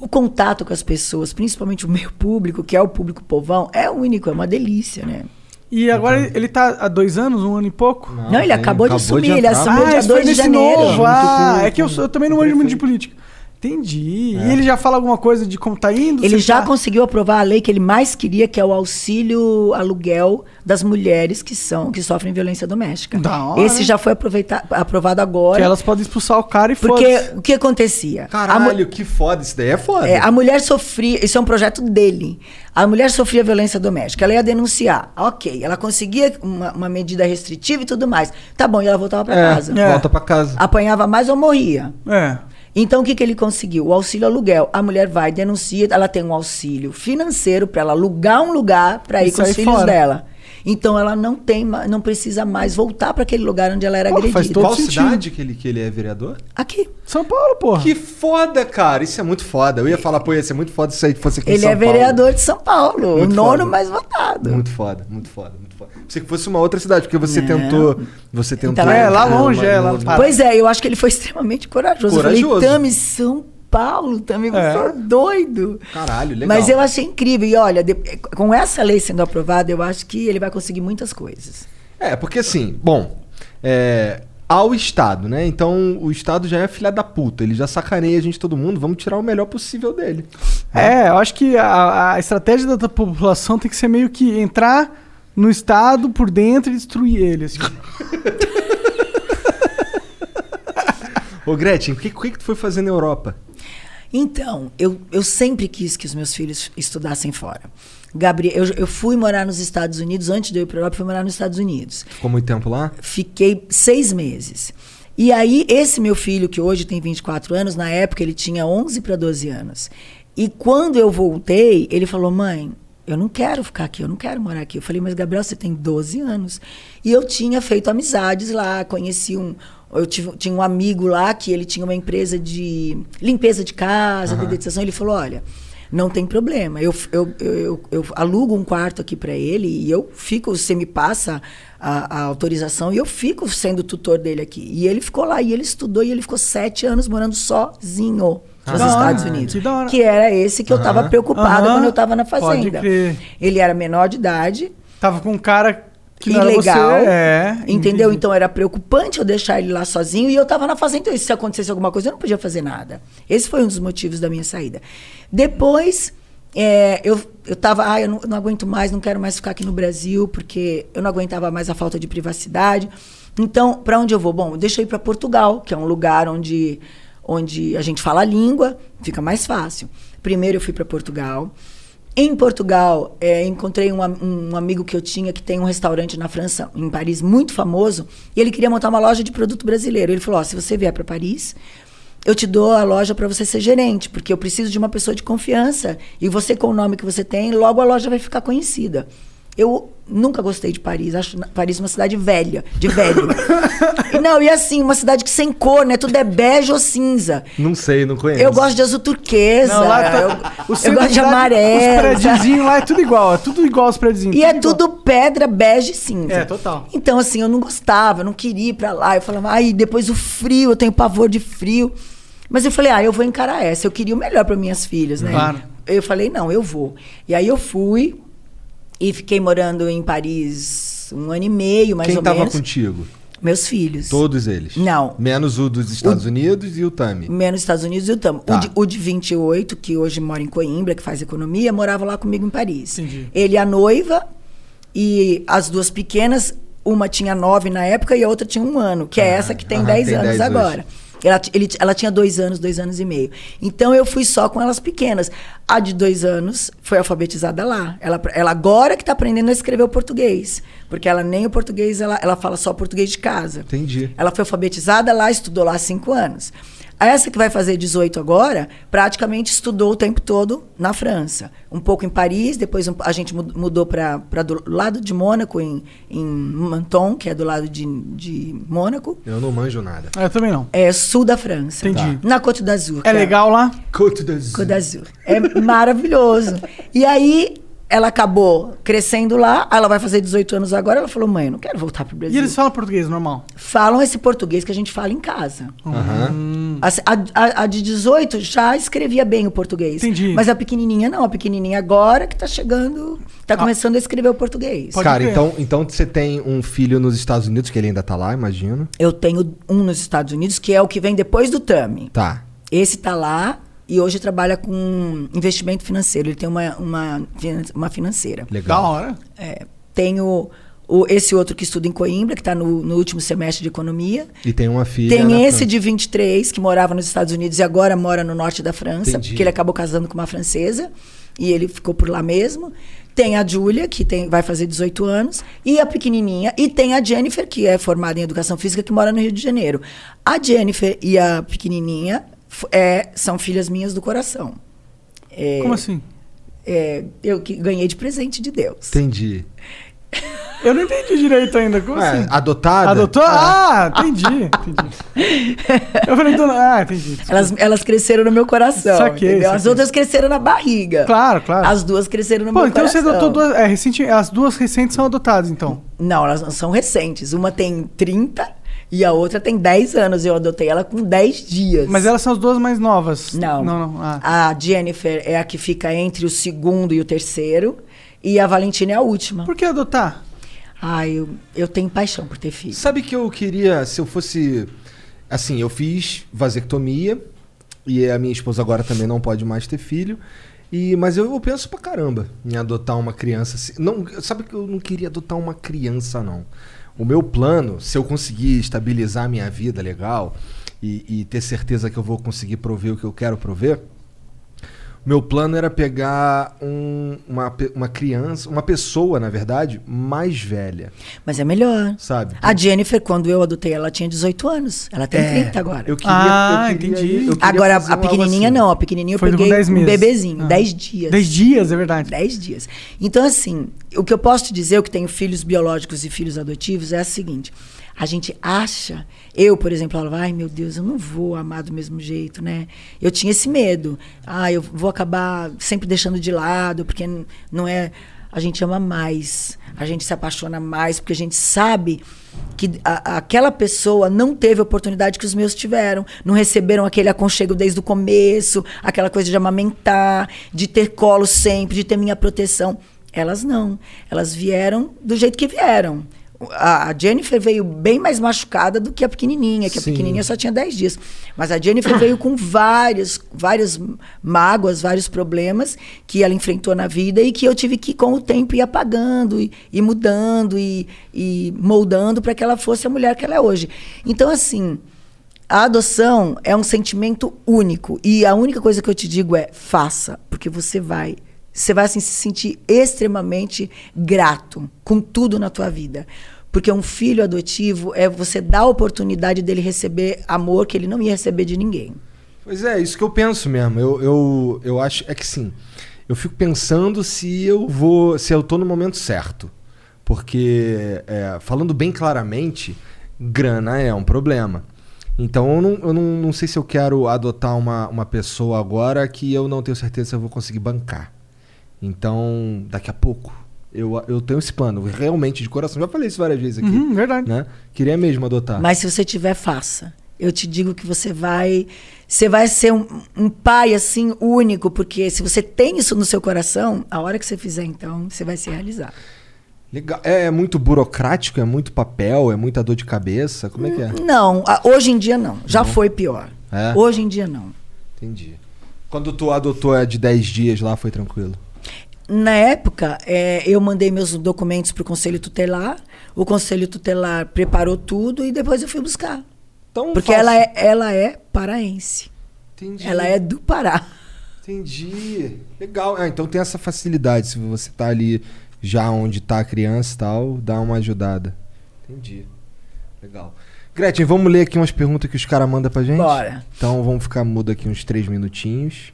o contato com as pessoas, principalmente o meu público, que é o público povão, é único, é uma delícia, né? E agora ele tá há dois anos, um ano e pouco? Não, ele acabou de assumir, ele entrar. assumiu dia isso foi 2 de janeiro. novo. Ah, é que eu, eu também não manjo muito de política. Entendi. E ele já fala alguma coisa de como tá indo? Ele já tá- conseguiu aprovar a lei que ele mais queria, que é o auxílio aluguel das mulheres que são que sofrem violência doméstica. Da hora. Esse já foi aprovado Que agora. elas podem expulsar o cara e Porque o que acontecia? Caralho, que foda. Isso daí é foda. É, a mulher sofria, isso é um projeto dele. A mulher sofria violência doméstica, ela ia denunciar. Ok, ela conseguia uma, uma medida restritiva e tudo mais. Tá bom, e ela voltava para É, casa. É. Volta pra casa. Apanhava mais ou morria. É. Então, o que, que ele conseguiu? O auxílio aluguel. A mulher vai, denuncia, ela tem um auxílio financeiro para ela alugar um lugar para ir com os filhos fora. dela. Então, ela não tem, não precisa mais voltar para aquele lugar onde ela era faz agredida. todo Qual sentido. cidade que ele, que ele é vereador? Aqui. São Paulo, porra. Que foda, cara. Isso é muito foda. Eu ia falar, pô, ia ser muito foda se aí fosse aqui em Ele São é Paulo. vereador de São Paulo, Muito o nono foda. mais votado. Muito foda, muito foda, Pensei que fosse uma outra cidade, porque você Não. tentou. Você tentou. Então, é, lá entrar longe, é, lá Pará. Pois é, eu acho que ele foi extremamente corajoso. Eu Corajoso. falei, Tami, São Paulo, Tami, você É. é doido. Caralho, legal. Mas eu achei incrível. E olha, de- com essa lei sendo aprovada, eu acho que ele vai conseguir muitas coisas. É, porque assim, bom, é, ao Estado, né? Então o Estado já é filha da puta, ele já sacaneia a gente todo mundo, vamos tirar o melhor possível dele. É, eu acho que a, a estratégia da população tem que ser meio que entrar no Estado por dentro e destruir ele. assim. Ô Gretchen, o que, que que tu foi fazer na Europa? Então, eu, eu sempre quis que os meus filhos estudassem fora. Gabriel, eu, eu fui morar nos Estados Unidos, antes de eu ir para a Europa, eu fui morar nos Estados Unidos. Ficou muito tempo lá? Fiquei seis meses. E aí, esse meu filho, que hoje tem 24 anos, na época ele tinha 11 para 12 anos. E quando eu voltei, ele falou: mãe, eu não quero ficar aqui, eu não quero morar aqui. Eu falei, mas Gabriel, você tem 12 anos. E eu tinha feito amizades lá, conheci um. Eu tive, tinha um amigo lá que ele tinha uma empresa de limpeza de casa, Aham. dedetização. Ele falou: olha, não tem problema. Eu, eu, eu, eu- eu alugo um quarto aqui para ele e eu fico, você me passa a, a autorização e eu fico sendo tutor dele aqui. E ele ficou lá e ele estudou e ele ficou sete anos morando sozinho da hora, Estados Unidos. que era esse que eu estava preocupada quando eu estava na fazenda. Ele era menor de idade, Tava com um cara que ilegal. É. entendeu? Então era preocupante eu deixar ele lá sozinho e eu estava na fazenda. Então, se acontecesse alguma coisa, eu não podia fazer nada. Esse foi um dos motivos da minha saída. Depois, é, eu, eu tava, ah, eu não, não aguento mais, não quero mais ficar aqui no Brasil, porque eu não aguentava mais a falta de privacidade. Então, para onde eu vou? Bom, deixa eu ir para Portugal, que é um lugar onde, onde a gente fala a língua, fica mais fácil. Primeiro eu fui para Portugal. Em Portugal, eh, encontrei um, um amigo que eu tinha que tem um restaurante na França, em Paris, muito famoso, e ele queria montar uma loja de produto brasileiro. Ele falou: ó, se você vier para Paris, eu te dou a loja para você ser gerente, porque eu preciso de uma pessoa de confiança. E você, com o nome que você tem, logo a loja vai ficar conhecida. Eu nunca gostei de Paris. Acho Paris uma cidade velha, de velho. [LAUGHS] E não, e assim, uma cidade que sem cor, né? Tudo é bege ou cinza. Não sei, não conheço. Eu gosto de azul turquesa. Não, lá tá- eu, o eu gosto de amarelo. Os prédiozinhos lá é tudo igual, é tudo igual aos prédiozinhos. E é igual. tudo pedra, bege e cinza. É, total. Então, assim, eu não gostava, eu não queria ir pra lá. Eu falava, ai, depois o frio, eu tenho pavor de frio. Mas eu falei, ah, eu vou encarar essa. Eu queria o melhor para minhas filhas, né? Claro. Eu falei, não, eu vou. E aí eu fui e fiquei morando em Paris um ano e meio, mais Quem ou tava menos. contigo? Meus filhos. Todos eles? Não. Menos o dos Estados Unidos e o Tami. Menos Estados Unidos e o Tamo. Tá. O, de, o de 28, que hoje mora em Coimbra, que faz economia, morava lá comigo em Paris. Entendi. Ele e a noiva e as duas pequenas, uma tinha nove na época e a outra tinha um ano, que é essa que tem aham, dez tem anos 10 hoje. Ela, ele- ela tinha dois anos, dois anos e meio. Então eu fui só com elas pequenas. A de dois anos foi alfabetizada lá. Ela, ela agora que está aprendendo a escrever o português. Porque ela nem o português, ela, ela fala só português de casa. Entendi. Ela foi alfabetizada lá, estudou lá há cinco anos. Essa que vai fazer 18 agora, praticamente estudou o tempo todo na França. Um pouco em Paris, depois um- a gente mu- mudou para do lado de Mônaco, em, em Menton, que é do lado de, de Mônaco. Eu não manjo nada. Ah, Eu também não. É sul da França. Entendi. Na Côte d'Azur. É que legal lá? Côte d'Azur. Côte d'Azur. É maravilhoso. E aí, ela acabou crescendo lá, ela vai fazer 18 anos agora, ela falou, mãe, eu não quero voltar para o E Brasil. eles falam português normal? falam esse português que a gente fala em casa. Assim, A, a- a de 18 já escrevia bem o português. Entendi. Mas a pequenininha não. A pequenininha agora que tá chegando, tá começando a escrever o português. Pode Cara, então, então você tem um filho nos Estados Unidos, que ele ainda tá lá, imagino. Eu tenho um nos Estados Unidos, que é o que vem depois do Tami. Tá. Esse tá lá e hoje trabalha com investimento financeiro. Ele tem uma, uma, uma financeira. Da Legal. hora. É, tenho o, esse outro que estuda em Coimbra, que está no, no último semestre de economia. E tem uma filha. Tem esse França. de 23, que morava nos Estados Unidos e agora mora no norte da França, Entendi. porque ele acabou casando com uma francesa e ele ficou por lá mesmo. Tem a Júlia, que tem, vai fazer 18 anos, e a pequenininha. E tem a Jennifer, que é formada em educação física, que mora no Rio de Janeiro. A Jennifer e a pequenininha é, são filhas minhas do coração. É, Como assim? é, eu que ganhei de presente de Deus. Entendi. Eu não entendi direito ainda. Como Ué, assim? adotada? Adotou? Ah, entendi. entendi. Eu falei, então, ah, entendi. Elas, elas cresceram no meu coração. Saquei, entendeu? As saquei. outras cresceram na barriga. Claro, claro. As duas cresceram no Pô, meu então coração. você adotou duas. É, recente, as duas recentes são adotadas, então. Não, elas não são recentes. Uma tem 30 e a outra tem 10 anos. Eu adotei ela com 10 dias. Mas elas são as duas mais novas. Não. Não, não. Ah. A Jennifer é a que fica entre o segundo e o terceiro. E a Valentina é a última. Por que adotar? Ai, eu, eu tenho paixão por ter filho. Sabe que eu queria, se eu fosse. Assim, eu fiz vasectomia e a minha esposa agora também não pode mais ter filho. E, mas eu, eu penso pra caramba em adotar uma criança. assim. Não, sabe que eu não queria adotar uma criança, não. O meu plano, se eu conseguir estabilizar a minha vida legal e, e ter certeza que eu vou conseguir prover o que eu quero prover, Meu plano era pegar um- uma, uma criança, uma pessoa, na verdade, mais velha, Mas é melhor. sabe? A Jennifer, quando eu adotei ela, tinha 18 anos. Ela tem É, 30 agora. Eu queria, Ah, eu queria, entendi. eu queria Agora, a pequenininha assim. não. A pequenininha eu Foi peguei 10 um meses. bebezinho, Ah. 10 dias. 10 dias, é verdade. 10 dias. Então, assim, o que eu posso te dizer, eu que tenho filhos biológicos e filhos adotivos, é o seguinte: a gente acha. Eu, por exemplo, falava, ai meu Deus, eu não vou amar do mesmo jeito, né? Eu tinha esse medo. Ah, eu vou acabar sempre deixando de lado, porque não é. A gente ama mais, a gente se apaixona mais, porque a gente sabe que a- aquela pessoa não teve a oportunidade que os meus tiveram. Não receberam aquele aconchego desde o começo, aquela coisa de amamentar, de ter colo sempre, de ter minha proteção. Elas não. Elas vieram do jeito que vieram. A Jennifer veio bem mais machucada do que a pequenininha, que Sim. a pequenininha só tinha 10 dias. Mas a Jennifer veio com vários, várias mágoas, vários problemas que ela enfrentou na vida e que eu tive que, com o tempo, ir apagando, e, e mudando e, e moldando para que ela fosse a mulher que ela é hoje. Então, assim, a adoção é um sentimento único. E a única coisa que eu te digo é faça, porque você vai. Você vai assim, se sentir extremamente grato com tudo na tua vida. Porque um filho adotivo é você dar a oportunidade dele receber amor que ele não ia receber de ninguém. Pois é, isso que eu penso mesmo. Eu, eu, eu acho. É que sim. Eu fico pensando se eu vou. se eu tô no momento certo. Porque, é, falando bem claramente, grana é um problema. Então eu não, eu não, não sei se eu quero adotar uma, uma pessoa agora que eu não tenho certeza se eu vou conseguir bancar. Então, daqui a pouco. Eu, eu tenho esse plano, realmente, de coração. Já falei isso várias vezes aqui. Uhum, verdade. Né? Queria mesmo adotar. Mas se você tiver, faça. Eu te digo que você vai. Você vai ser um, um pai assim único, porque se você tem isso no seu coração, a hora que você fizer, então, você vai se realizar. Legal. É, é muito burocrático, é muito papel, é muita dor de cabeça. Como é que é? Não, a- hoje em dia não. Já foi pior. É? Hoje em dia não. Entendi. Quando tu adotou a de 10 dias lá, foi tranquilo. Na época, é, eu mandei meus documentos para o Conselho Tutelar. O Conselho Tutelar preparou tudo e depois eu fui buscar. Então, Porque fácil. ela é, ela é paraense. Entendi. Ela é do Pará. Entendi. Legal. Ah, então tem essa facilidade. Se você tá ali já onde tá a criança e tal, dá uma ajudada. Entendi. Legal. Gretchen, vamos ler aqui umas perguntas que os caras mandam pra gente? Bora. Então vamos ficar mudo aqui uns três minutinhos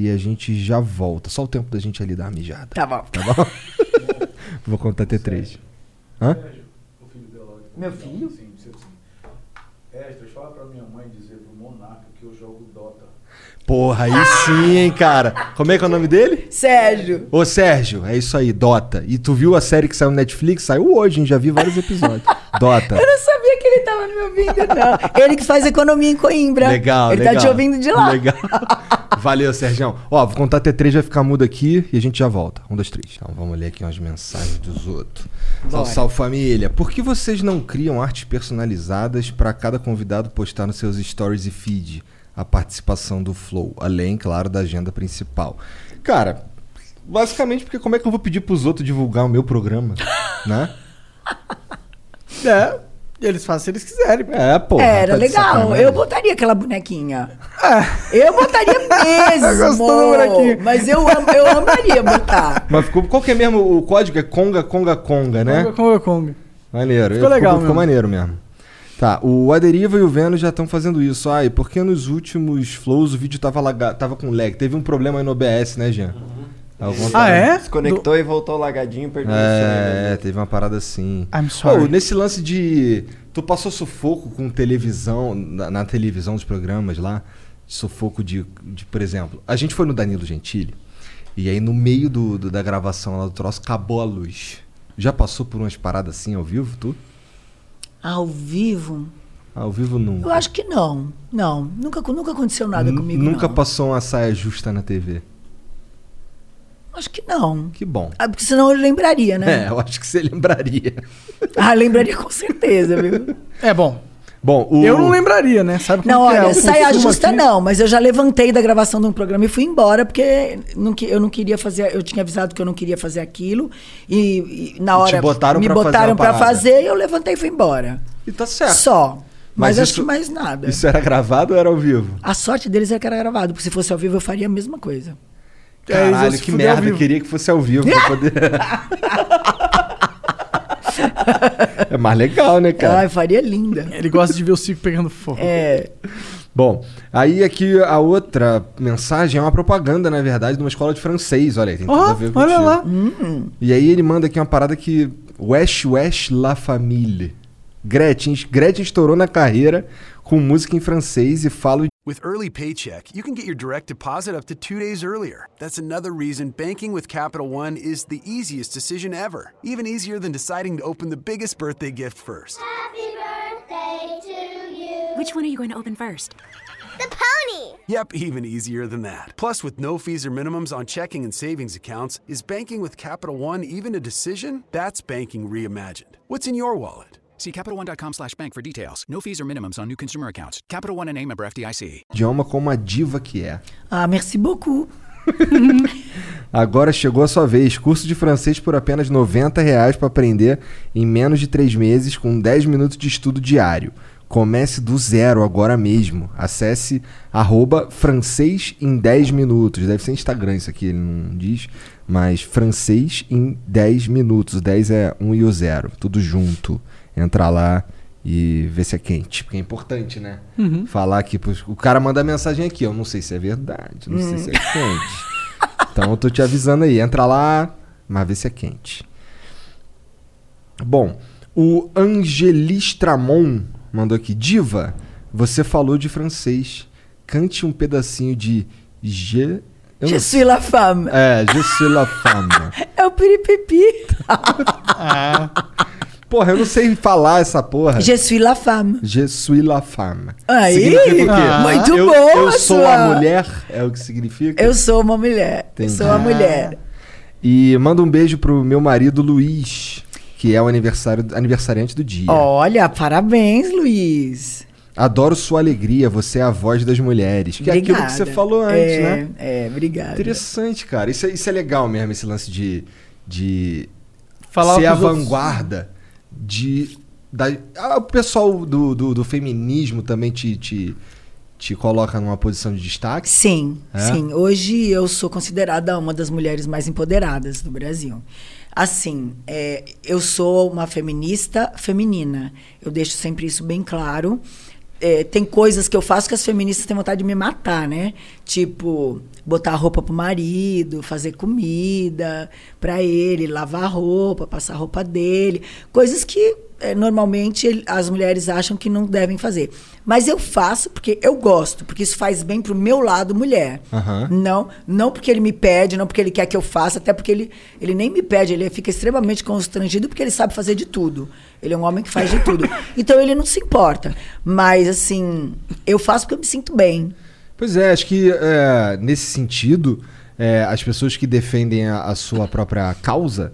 e a gente já volta. Só o tempo da gente ali dar uma mijada. Tá bom. Tá bom? [LAUGHS] Vou contar até três. Hã? Meu filho? Sim, sim. Esdras, fala pra minha mãe dizer pro Monarca que eu jogo Dota. Porra, aí sim, hein, cara. Como é que é o nome dele? Sérgio. Ô, Sérgio, é isso aí, Dota. E tu viu a série que saiu no Netflix? Saiu hoje, hein? Já vi vários episódios. Dota. Eu não sabia que ele tava me ouvindo, não. Ele que faz economia em Coimbra. Legal, Ele legal. tá te ouvindo de lá. Legal. Valeu, Sérgio. Ó, vou contar até três, vai ficar mudo aqui e a gente já volta. Um, dois, três. Então vamos ler aqui umas mensagens dos outros. Salve, salve família. Por que vocês não criam artes personalizadas para cada convidado postar nos seus stories e feed a participação do Flow? Além, claro, da agenda principal. Cara, basicamente porque como é que eu vou pedir pros outros divulgar o meu programa? [LAUGHS] né? É, eles fazem se eles quiserem. É, pô. Era tá legal. sacanagem. Eu botaria aquela bonequinha. Eu botaria [LAUGHS] mesmo. Gostou do bonequinho. Mas eu, am- eu amaria botar. Mas ficou. Qual que é mesmo o código? É Conga, Conga, Conga, né? Conga, Conga, Conga. Maneiro. Ficou legal Ficou mesmo. maneiro mesmo. Tá, o Aderiva e o Vênus já estão fazendo isso. Ai, porque nos últimos flows o vídeo tava, laga... tava com lag? Teve um problema aí no OBS, né, Jean? Alguma Ah, é? Desconectou e voltou lagadinho, perdeu o É, sonho. teve uma parada assim. I'm sorry. Pô, nesse lance de. Tu passou sufoco com televisão, na, na televisão dos programas lá? Sufoco de, de, por exemplo, a gente foi no Danilo Gentili, e aí no meio do, do- da gravação lá do troço, acabou a luz. Já passou por umas paradas assim ao vivo, tu? Ao vivo? Ao vivo nunca. Eu acho que não. Não. Nunca, nunca aconteceu nada N- comigo. Nunca não. passou uma saia justa na TV. Acho que não. Que bom. Ah, porque senão eu lembraria, né? [LAUGHS] É, eu acho que você lembraria. Ah, lembraria com certeza, viu? É bom. Bom, o... Eu não lembraria, né? Sabe como Não, que é? olha, O saia consumo justa aqui- não, mas eu já levantei da gravação de um programa e fui embora, porque não que- eu não queria fazer, eu tinha avisado que eu não queria fazer aquilo, e, e na E te hora botaram me pra fazer botaram parada. fazer e eu levantei e fui embora. E tá certo. Só. Mas, Mas acho isso- que mais nada. Isso era gravado ou era ao vivo? A sorte deles é que era gravado, porque se fosse ao vivo eu faria a mesma coisa. É, Caralho, que merda. Queria que fosse ao vivo pra poder. [LAUGHS] [LAUGHS] é mais legal, né, cara? Ai, faria linda. Ele gosta de ver o circo pegando fogo. É. Bom, aí aqui a outra mensagem é uma propaganda, na verdade, de uma escola de francês. Olha aí, tem tudo Ó, a ver olha contigo. lá. E aí ele manda aqui uma parada que. Wesh Wesh La Famille. Gretchen, Gretchen estourou na carreira com música em francês e fala With Early Paycheck, you can get your direct deposit up to two days earlier. That's another reason banking with Capital One is the easiest decision ever. Even easier than deciding to open the biggest birthday gift first. Happy birthday to you. Which one are you going to open first? The pony. Yep, even easier than that. Plus, with no fees or minimums on checking and savings accounts, is banking with Capital One even a decision? That's banking reimagined. What's in your wallet? See CapitalOne.com slash bank for details. No fees or minimums on new consumer accounts. Capital One and a member FDIC. idioma como a diva que é. Ah, merci beaucoup. [LAUGHS] Agora chegou a sua vez. Curso de francês por apenas 90 reais para aprender em menos de 3 meses com 10 minutos de estudo diário. Comece do zero agora mesmo. Acesse arroba francês em 10 minutos. Deve ser Instagram isso aqui, ele não diz. Mas francês em 10 minutos. O 10 é 1 e o 0. Tudo junto. Entra lá e vê se é quente. Porque é importante, né? Uhum. Falar aqui. pros- O cara manda mensagem aqui. Eu não sei se é verdade. Não sei se é quente. Então eu tô te avisando aí. Entra lá, mas vê se é quente. Bom, o Angelistramon mandou aqui. Diva, você falou de francês. Cante um pedacinho de Je... eu Je não suis la femme. É, Je suis la femme. [LAUGHS] É o piripipi. [LAUGHS] Porra, eu não sei falar essa porra. Je suis la femme. Je suis la femme. Aí, significa? Ah. muito eu, boa Eu sou sua- a mulher, é o que significa? Eu sou uma mulher. Eu Entendi. sou uma mulher. E manda um beijo pro meu marido Luiz, que é o aniversário, aniversariante do dia. Olha, parabéns, Luiz. Adoro sua alegria, você é a voz das mulheres. Que é aquilo que você Obrigada. falou antes, é, né? É, obrigada. Interessante, cara. Isso é, isso é legal mesmo, esse lance de, de Falar ser a pros outros. De. Da, o pessoal do, do, do feminismo também te, te, te coloca numa posição de destaque? Sim, É? sim. Hoje eu sou considerada uma das mulheres mais empoderadas do Brasil. Assim, é, eu sou uma feminista feminina. Eu deixo sempre isso bem claro. É, tem coisas que eu faço que as feministas têm vontade de me matar, né? Tipo, botar roupa pro marido, fazer comida pra ele, lavar roupa, passar roupa dele. Coisas que é, normalmente as mulheres acham que não devem fazer. Mas eu faço porque eu gosto, porque isso faz bem pro meu lado mulher. Aham. Não, não porque ele me pede, não porque ele quer que eu faça, até porque ele, ele nem me pede, ele fica extremamente constrangido porque ele sabe fazer de tudo. Ele é um homem que faz de tudo. [LAUGHS] Então ele não se importa. Mas assim, eu faço porque eu me sinto bem. Pois é, acho que é, nesse sentido, é, as pessoas que defendem a, a sua própria causa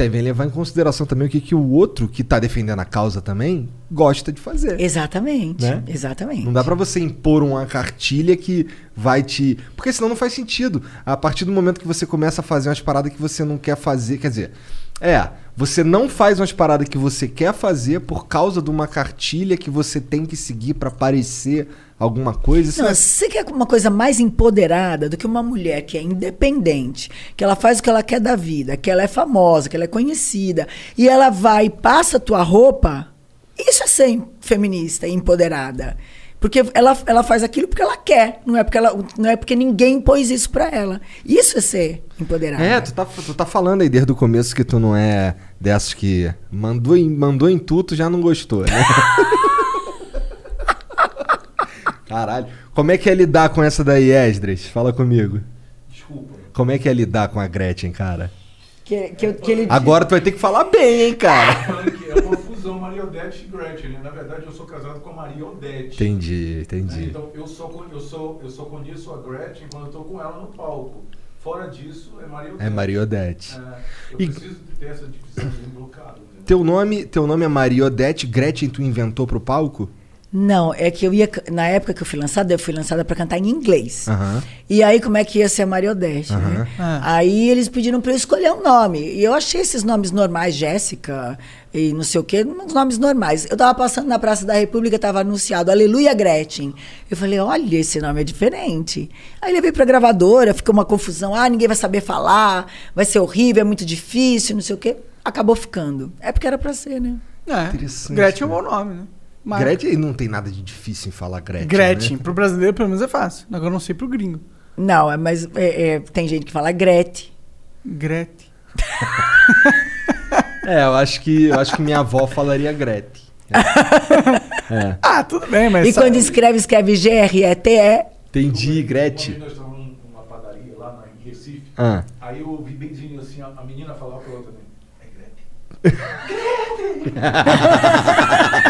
devem levar em consideração também o que, que o outro que está defendendo a causa também gosta de fazer. Exatamente. Né? Exatamente. Não dá pra você impor uma cartilha que vai te. Porque senão não faz sentido. A partir do momento que você começa a fazer umas paradas que você não quer fazer. Quer dizer, é, você não faz umas paradas que você quer fazer por causa de uma cartilha que você tem que seguir pra parecer alguma coisa. Não, você quer uma coisa mais empoderada do que uma mulher que é independente, que ela faz o que ela quer da vida, que ela é famosa, que ela é conhecida, e ela vai e passa a tua roupa, isso é ser feminista e empoderada. Porque ela, ela faz aquilo porque ela quer, não é porque, ela, não é porque ninguém impôs isso pra ela. Isso é ser empoderada. É, tu tá, tu tá falando aí desde o começo que tu não é dessas que mandou em, mandou em tudo já não gostou, né? [LAUGHS] Caralho. Como é que é lidar com essa daí, Esdras? Fala comigo. Desculpa. Como é que é lidar com a Gretchen, cara? Que, que, que ele Agora tu vai ter que falar bem, hein, cara? É uma fusão Maria Odete e Gretchen. né? Na verdade, eu sou casado com a Maria Odete. Entendi, né? entendi. Então, eu só, eu, sou, eu só conheço a Gretchen quando eu tô com ela no palco. Fora disso, é Maria Odete. É Maria Odete. É, eu E- preciso ter essa divisão colocada. entendeu? Teu nome, teu nome é Maria Odete, Gretchen tu inventou pro palco? Não, é que eu ia. Na época que eu fui lançada, eu fui lançada para cantar em inglês. Aham. E aí, como é que ia ser a Maria Odete, né? Ah. Aí eles pediram para eu escolher um nome. E eu achei esses nomes normais, Jéssica e não sei o quê, uns nomes normais. Eu tava passando na Praça da República, tava anunciado Aleluia Gretchen. Eu falei, olha, esse nome é diferente. Aí levei pra gravadora, ficou uma confusão. Ah, ninguém vai saber falar, vai ser horrível, é muito difícil, não sei o quê. Acabou ficando. É porque era pra ser, né? É. Interessante, Gretchen é um né? bom nome, né? Mas- Gretchen não tem nada de difícil em falar Gretchen. Gretchen. né? Pro brasileiro, pelo menos, é fácil. Agora eu não sei pro gringo. Não, é, mas é, é, tem gente que fala Grete. Gretchen. [LAUGHS] É, eu acho que eu acho que minha avó falaria Gretchen. [LAUGHS] É. Ah, tudo bem, mas. E quando escreve, escreve G-R-E-T-E. Entendi, Gretchen. Nós estávamos num- numa padaria lá na- em Recife. Ah. Aí eu ouvi benzinho assim, a, a menina falar pra outra também. É Gretchen. [LAUGHS]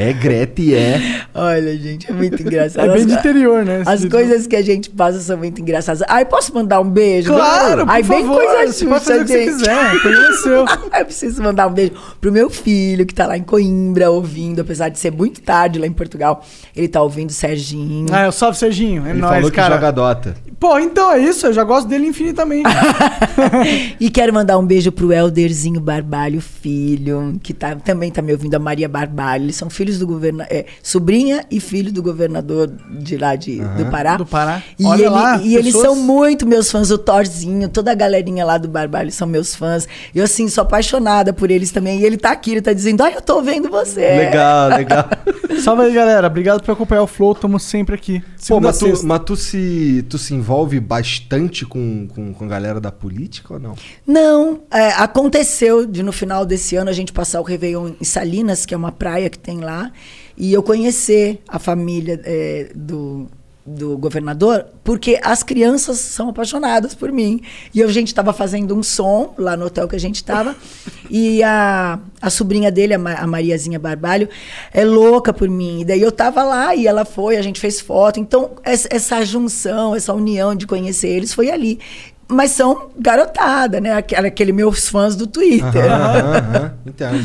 É Gretchen, é. [LAUGHS] Olha, gente, é muito engraçado. É bem As- de interior, né? As tipo- coisas que a gente passa são muito engraçadas. Ai, posso mandar um beijo? Claro, por Ai, bem favor, coisa você pode fazer o que você gente. quiser, seu. [LAUGHS] Eu preciso mandar um beijo pro meu filho, que tá lá em Coimbra ouvindo, apesar de ser muito tarde lá em Portugal. Ele tá ouvindo o Serginho. Ah, eu salve Serginho. É Ele nóis, falou que cara. joga Dota. Pô, então é isso. Eu já gosto dele infinitamente. [LAUGHS] E quero mandar um beijo pro Elderzinho Barbalho, filho, que tá, também tá me ouvindo, a Maria Barbalho. Eles são filhos do governador, é, sobrinha e filho do governador de lá de, do Pará. Do Pará. E, Olha ele- lá, e eles são muito meus fãs, o Thorzinho, toda a galerinha lá do Barbalho são meus fãs. Eu, assim, sou apaixonada por eles também. E ele tá aqui, ele tá dizendo, ai, eu tô vendo você. Legal, [LAUGHS] legal. Salve aí, galera. Obrigado por acompanhar o Flow. Tamo sempre aqui. Pô, mas, tu, mas tu se, tu se envolve bastante com, com, com a galera da política ou não? Não, é, aconteceu de no final desse ano a gente passar o Réveillon em Salinas, que é uma praia que tem lá, e eu conhecer a família é, do, do governador, porque as crianças são apaixonadas por mim. E a gente estava fazendo um som lá no hotel que a gente estava, [LAUGHS] e a, a sobrinha dele, a, Ma- a Mariazinha Barbalho, é louca por mim. E daí eu tava lá e ela foi, a gente fez foto. Então, essa, essa junção, essa união de conhecer eles foi ali. Mas são garotada, né? Aquele, aquele meus fãs do Twitter. Aham, aham, entendo,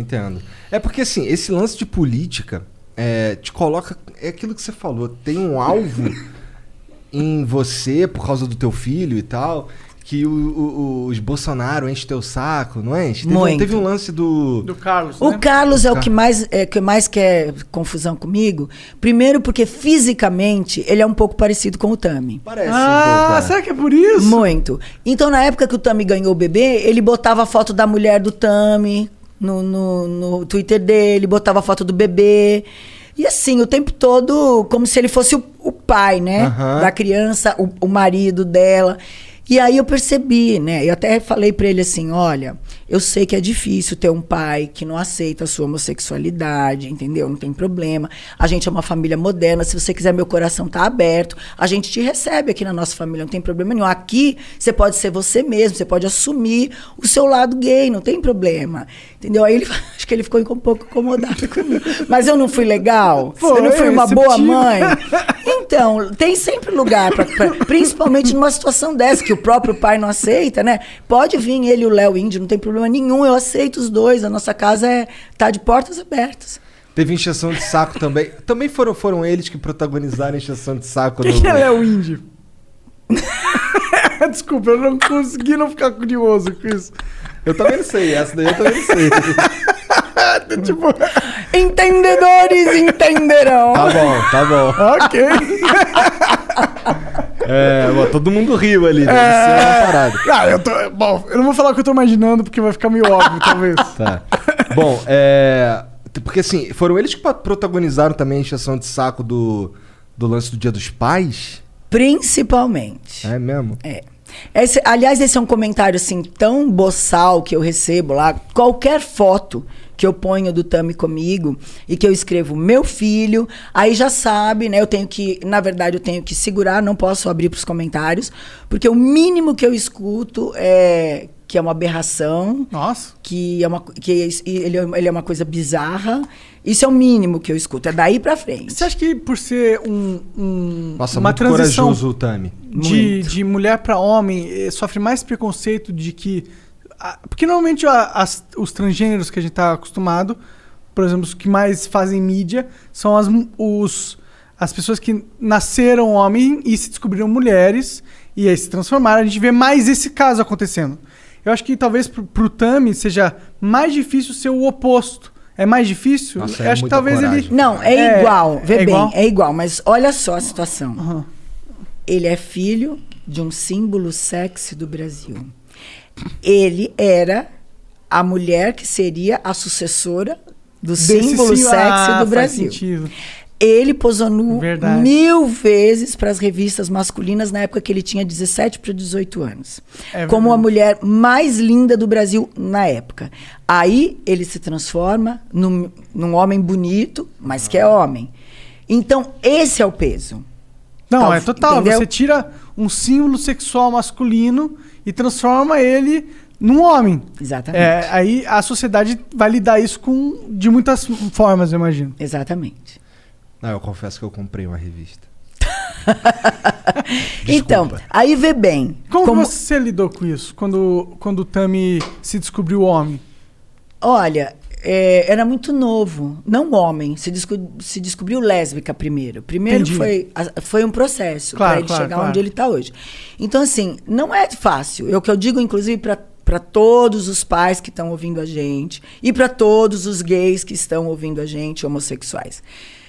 entendo. É porque assim, esse lance de política é, te coloca. É aquilo que você falou, tem um alvo [LAUGHS] em você por causa do teu filho e tal. Que o- o- os Bolsonaro enchem teu saco, não enche? Teve, um- Muito. teve um lance do. Do Carlos, O né? Carlos é o que mais, é, que mais quer confusão comigo. Primeiro, porque fisicamente ele é um pouco parecido com o Tami. Parece Ah, um pouco. é. será que é por isso? Muito. Então, na época que o Tami ganhou o bebê, ele botava a foto da mulher do Tami no, no, no Twitter dele, botava foto do bebê. E assim, o tempo todo, como se ele fosse o, o pai, né? Aham. Da criança, o, o marido dela. E aí eu percebi, né? Eu até falei pra ele assim: olha, eu sei que é difícil ter um pai que não aceita a sua homossexualidade, entendeu? Não tem problema. A gente é uma família moderna. Se você quiser, meu coração tá aberto. A gente te recebe aqui na nossa família, não tem problema nenhum. Aqui você pode ser você mesmo, você pode assumir o seu lado gay, não tem problema. Entendeu? Aí ele, [LAUGHS] acho que ele ficou um pouco incomodado [LAUGHS] comigo. Mas eu não fui legal? Foi, eu não fui uma boa receptivo. mãe? [LAUGHS] Então, tem sempre lugar, pra, pra- principalmente numa situação dessa, que o próprio pai não aceita, né? Pode vir ele e o Léo Índio, não tem problema nenhum, eu aceito os dois, a nossa casa é, tá de portas abertas. Teve encheção de saco também. Também foram, foram eles que protagonizaram a encheção de saco Quem no. que é o índio? Desculpa, eu não consegui não ficar curioso com isso. Eu também não sei, essa daí eu também não sei. [LAUGHS] tipo, Entendedores entenderão. Tá bom, tá bom. ok. [LAUGHS] É, bom, todo mundo riu ali, deve ser uma parada. Ah, eu tô. Bom, eu não vou falar o que eu tô imaginando, porque vai ficar meio óbvio, talvez. [LAUGHS] Tá. Bom, é. Porque assim, foram eles que protagonizaram também a encheção de saco do, do lance do Dia dos Pais? Principalmente. É mesmo? É. Esse- aliás, esse é um comentário assim tão boçal que eu recebo lá. Qualquer foto que eu ponho do Tami comigo e que eu escrevo meu filho, aí já sabe, né? Eu tenho que, na verdade, eu tenho que segurar, não posso abrir para os comentários, porque o mínimo que eu escuto é que é uma aberração, Nossa. que é uma que é- ele, é- ele é uma coisa bizarra. Isso é o mínimo que eu escuto, é daí para frente. Você acha que por ser um, um- Nossa, uma muito transição corajoso o Tami. de, de mulher pra homem eh, sofre mais preconceito de que. porque normalmente as- os transgêneros que a gente tá acostumado por exemplo, os que mais fazem mídia são as, os, as pessoas que nasceram homem e se descobriram mulheres e aí se transformaram. A gente vê mais esse caso acontecendo. Eu acho que talvez pro, pro Tami seja mais difícil ser o oposto. É mais difícil? Nossa, é acho que talvez coragem. ele. Não, é, igual. Vê é bem, igual? é igual. Mas olha só a situação. Ele é filho de um símbolo sexy do Brasil. Ele era a mulher que seria a sucessora do Desse símbolo sim- sexy Ah, do faz Brasil. sentido. Ele posou nu Verdade. mil vezes para as revistas masculinas na época que ele tinha 17 para 18 anos. É como a mulher mais linda do Brasil na época. Aí ele se transforma num, num homem bonito, mas que é homem. Então, esse é o peso. Não, Tal- é total. entendeu? Você tira um símbolo sexual masculino e transforma ele num homem. Exatamente. É, aí a sociedade vai lidar isso com de muitas formas, eu imagino. Exatamente. Não, eu confesso que eu comprei uma revista. [LAUGHS] Então, aí vê bem. Como, como- você lidou com isso quando, quando o Tami se descobriu homem? Olha, é, era muito novo, não homem. Se, desco- se descobriu lésbica primeiro. Primeiro Entendi. foi, a- foi um processo Claro, para ele claro, chegar claro. onde ele está hoje. Então, assim, não é fácil. É o que eu digo, inclusive, para todos os pais que estão ouvindo a gente e para todos os gays que estão ouvindo a gente, homossexuais.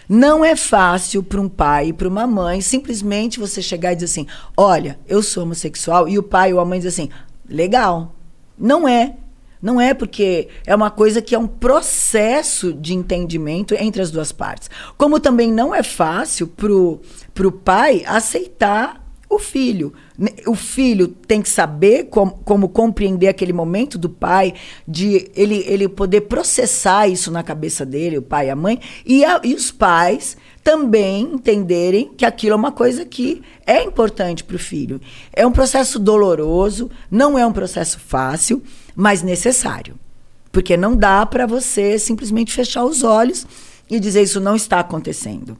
Não é fácil para um pai e para uma mãe simplesmente você chegar e dizer assim: olha, eu sou homossexual, e o pai ou a mãe diz assim: legal. Não é. Não é porque é uma coisa que é um processo de entendimento entre as duas partes. Como também não é fácil pro, pro pai aceitar o filho. Ne- O filho tem que saber como, como compreender aquele momento do pai, de ele, ele poder processar isso na cabeça dele, o pai e a mãe, e, a- e os pais também entenderem que aquilo é uma coisa que é importante para o filho. É um processo doloroso, não é um processo fácil, mas necessário. Porque não dá para você simplesmente fechar os olhos e dizer isso não está acontecendo.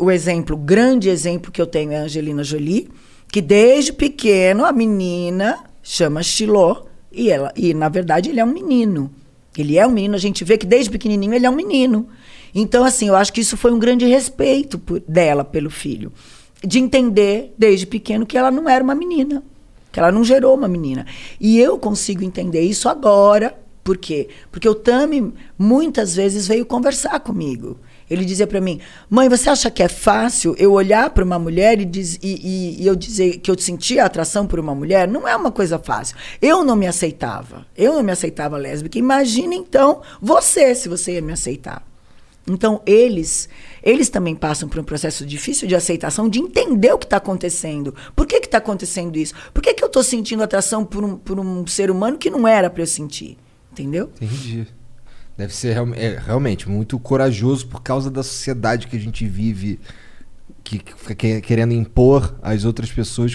O exemplo, grande exemplo que eu tenho é a Angelina Jolie, que desde pequeno a menina chama Chiló e ela e na verdade ele é um menino. Ele é um menino, a gente vê que desde pequenininho ele é um menino. Então assim, eu acho que isso foi um grande respeito por- dela pelo filho, de entender desde pequeno que ela não era uma menina, que ela não gerou uma menina. E eu consigo entender isso agora, por quê? Porque o Tami muitas vezes veio conversar comigo. Ele dizia para mim: "Mãe, você acha que é fácil eu olhar para uma mulher e, diz- e- e- e eu dizer que eu sentia atração por uma mulher? Não é uma coisa fácil. Eu não me aceitava. Eu não me aceitava lésbica. Imagina então você se você ia me aceitar." Então, eles, eles também passam por um processo difícil de aceitação, de entender o que está acontecendo. Por que está acontecendo isso? Por que, que eu estou sentindo atração por um, por um ser humano que não era para eu sentir? Entendeu? Entendi. Deve ser real- é, realmente muito corajoso por causa da sociedade que a gente vive, que, fica que- querendo impor às outras pessoas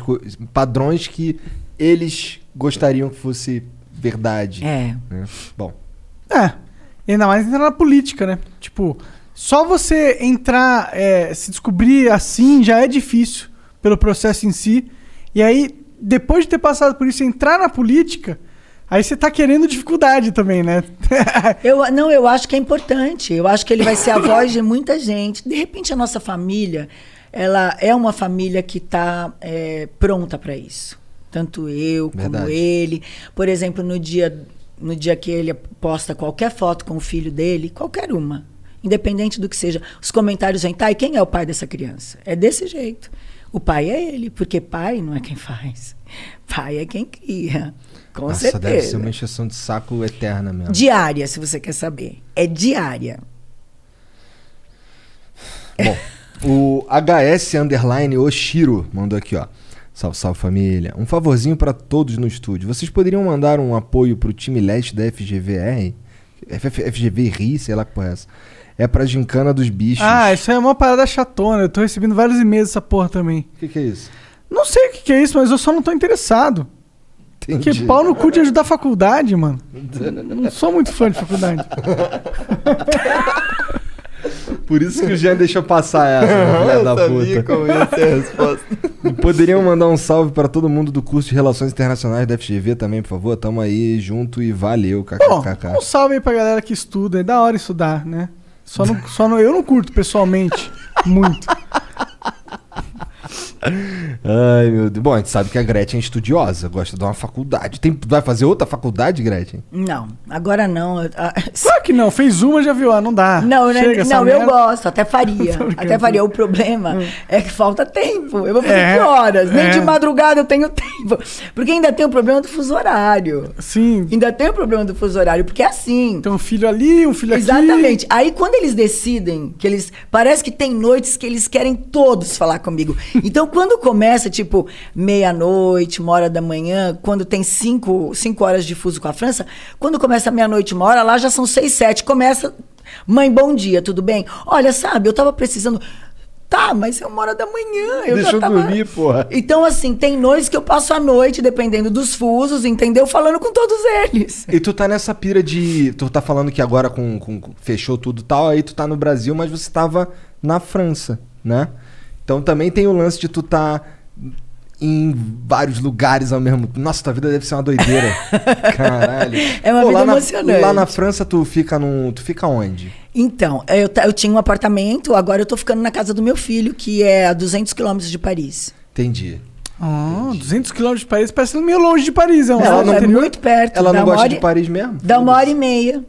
padrões que eles gostariam que fosse verdade. É. né? Bom, É. E ainda mais entrar na política, né? Tipo, só você entrar, é, se descobrir assim já é difícil pelo processo em si. E aí, depois de ter passado por isso, entrar na política, aí você tá querendo dificuldade também, né? [LAUGHS] Eu, não, eu acho que é importante. Eu acho que ele vai ser a voz de muita gente. De repente, a nossa família, ela é uma família que está pronta para isso. Tanto eu como Verdade. ele. Por exemplo, no dia, no dia que ele posta qualquer foto com o filho dele, qualquer uma, independente do que seja, os comentários vêm, tá, e quem é o pai dessa criança? É desse jeito. O pai é ele, porque pai não é quem faz. Pai é quem cria. Com nossa, certeza. deve ser uma encheção de saco eterna mesmo. Diária, se você quer saber. É diária. Bom, o HS Underline Oshiro mandou aqui, ó. Salve, salve família. Um favorzinho pra todos no estúdio. Vocês poderiam mandar um apoio pro time leste da FGVR? FF FGV RI, sei lá que porra é essa. É pra gincana dos bichos. ah, isso aí é uma parada chatona. Eu tô recebendo vários e-mails dessa porra também. O que, que é isso? Não sei o que, que é isso, mas eu só não tô interessado. Entendi. Que pau no cu de ajudar a faculdade, mano. Não sou muito fã de faculdade. Por isso que o Jean deixou passar essa, filha Eu da sabia puta. como ia ser a resposta. Poderiam mandar um salve pra todo mundo do curso de Relações Internacionais da FGV também, por favor. Tamo aí junto e valeu, Bom, kkkk. um salve aí pra galera que estuda. É da hora estudar, né? Só não, só não, eu não curto pessoalmente muito. Ai, meu Deus. Bom, a gente sabe que a Gretchen é estudiosa, gosta de uma faculdade. Tem, vai fazer outra faculdade, Gretchen? Não, agora não. ah, [LAUGHS] Claro que não, fez uma já viu, ah, não dá. Não, né? Chega essa não, eu gosto, até faria. [LAUGHS] Até faria. O problema é que falta tempo. Eu vou fazer É, que horas? Nem é. de madrugada eu tenho [LAUGHS] tempo. Porque ainda tem o problema do fuso horário. Sim. Ainda tem o problema do fuso horário, porque é assim. Tem um filho ali, um filho aqui. Exatamente. Aí quando eles decidem que eles. Parece que tem noites que eles querem todos falar comigo. Então quando começa, tipo, meia-noite, uma hora da manhã, quando tem cinco, cinco horas de fuso com a França, quando começa meia-noite, uma hora, lá já são seis, sete. Começa. Mãe, bom dia, tudo bem? Olha, sabe, eu tava precisando. Tá, mas é uma hora da manhã. Eu Deixa já eu tava... dormir, porra. Então, assim, tem noites que eu passo a noite, dependendo dos fusos, entendeu? Falando com todos eles. E tu tá nessa pira de. Tu tá falando que agora com, com- com- fechou tudo e tal, aí tu tá no Brasil, mas você tava na França, né? Então também tem o lance de tu tá em vários lugares ao mesmo tempo. Nossa, tua vida deve ser uma doideira. [LAUGHS] Caralho. É uma Pô, vida lá na- emocionante. lá na França tu fica num. Tu fica onde? Então, eu, eu tinha um apartamento, agora eu tô ficando na casa do meu filho, que é a 200 quilômetros de Paris. Entendi. Ah, 200 quilômetros de Paris, parece meio longe de Paris. É um Não, estado é interior. muito perto. Ela não gosta hora de Paris mesmo? Dá uma hora e meia.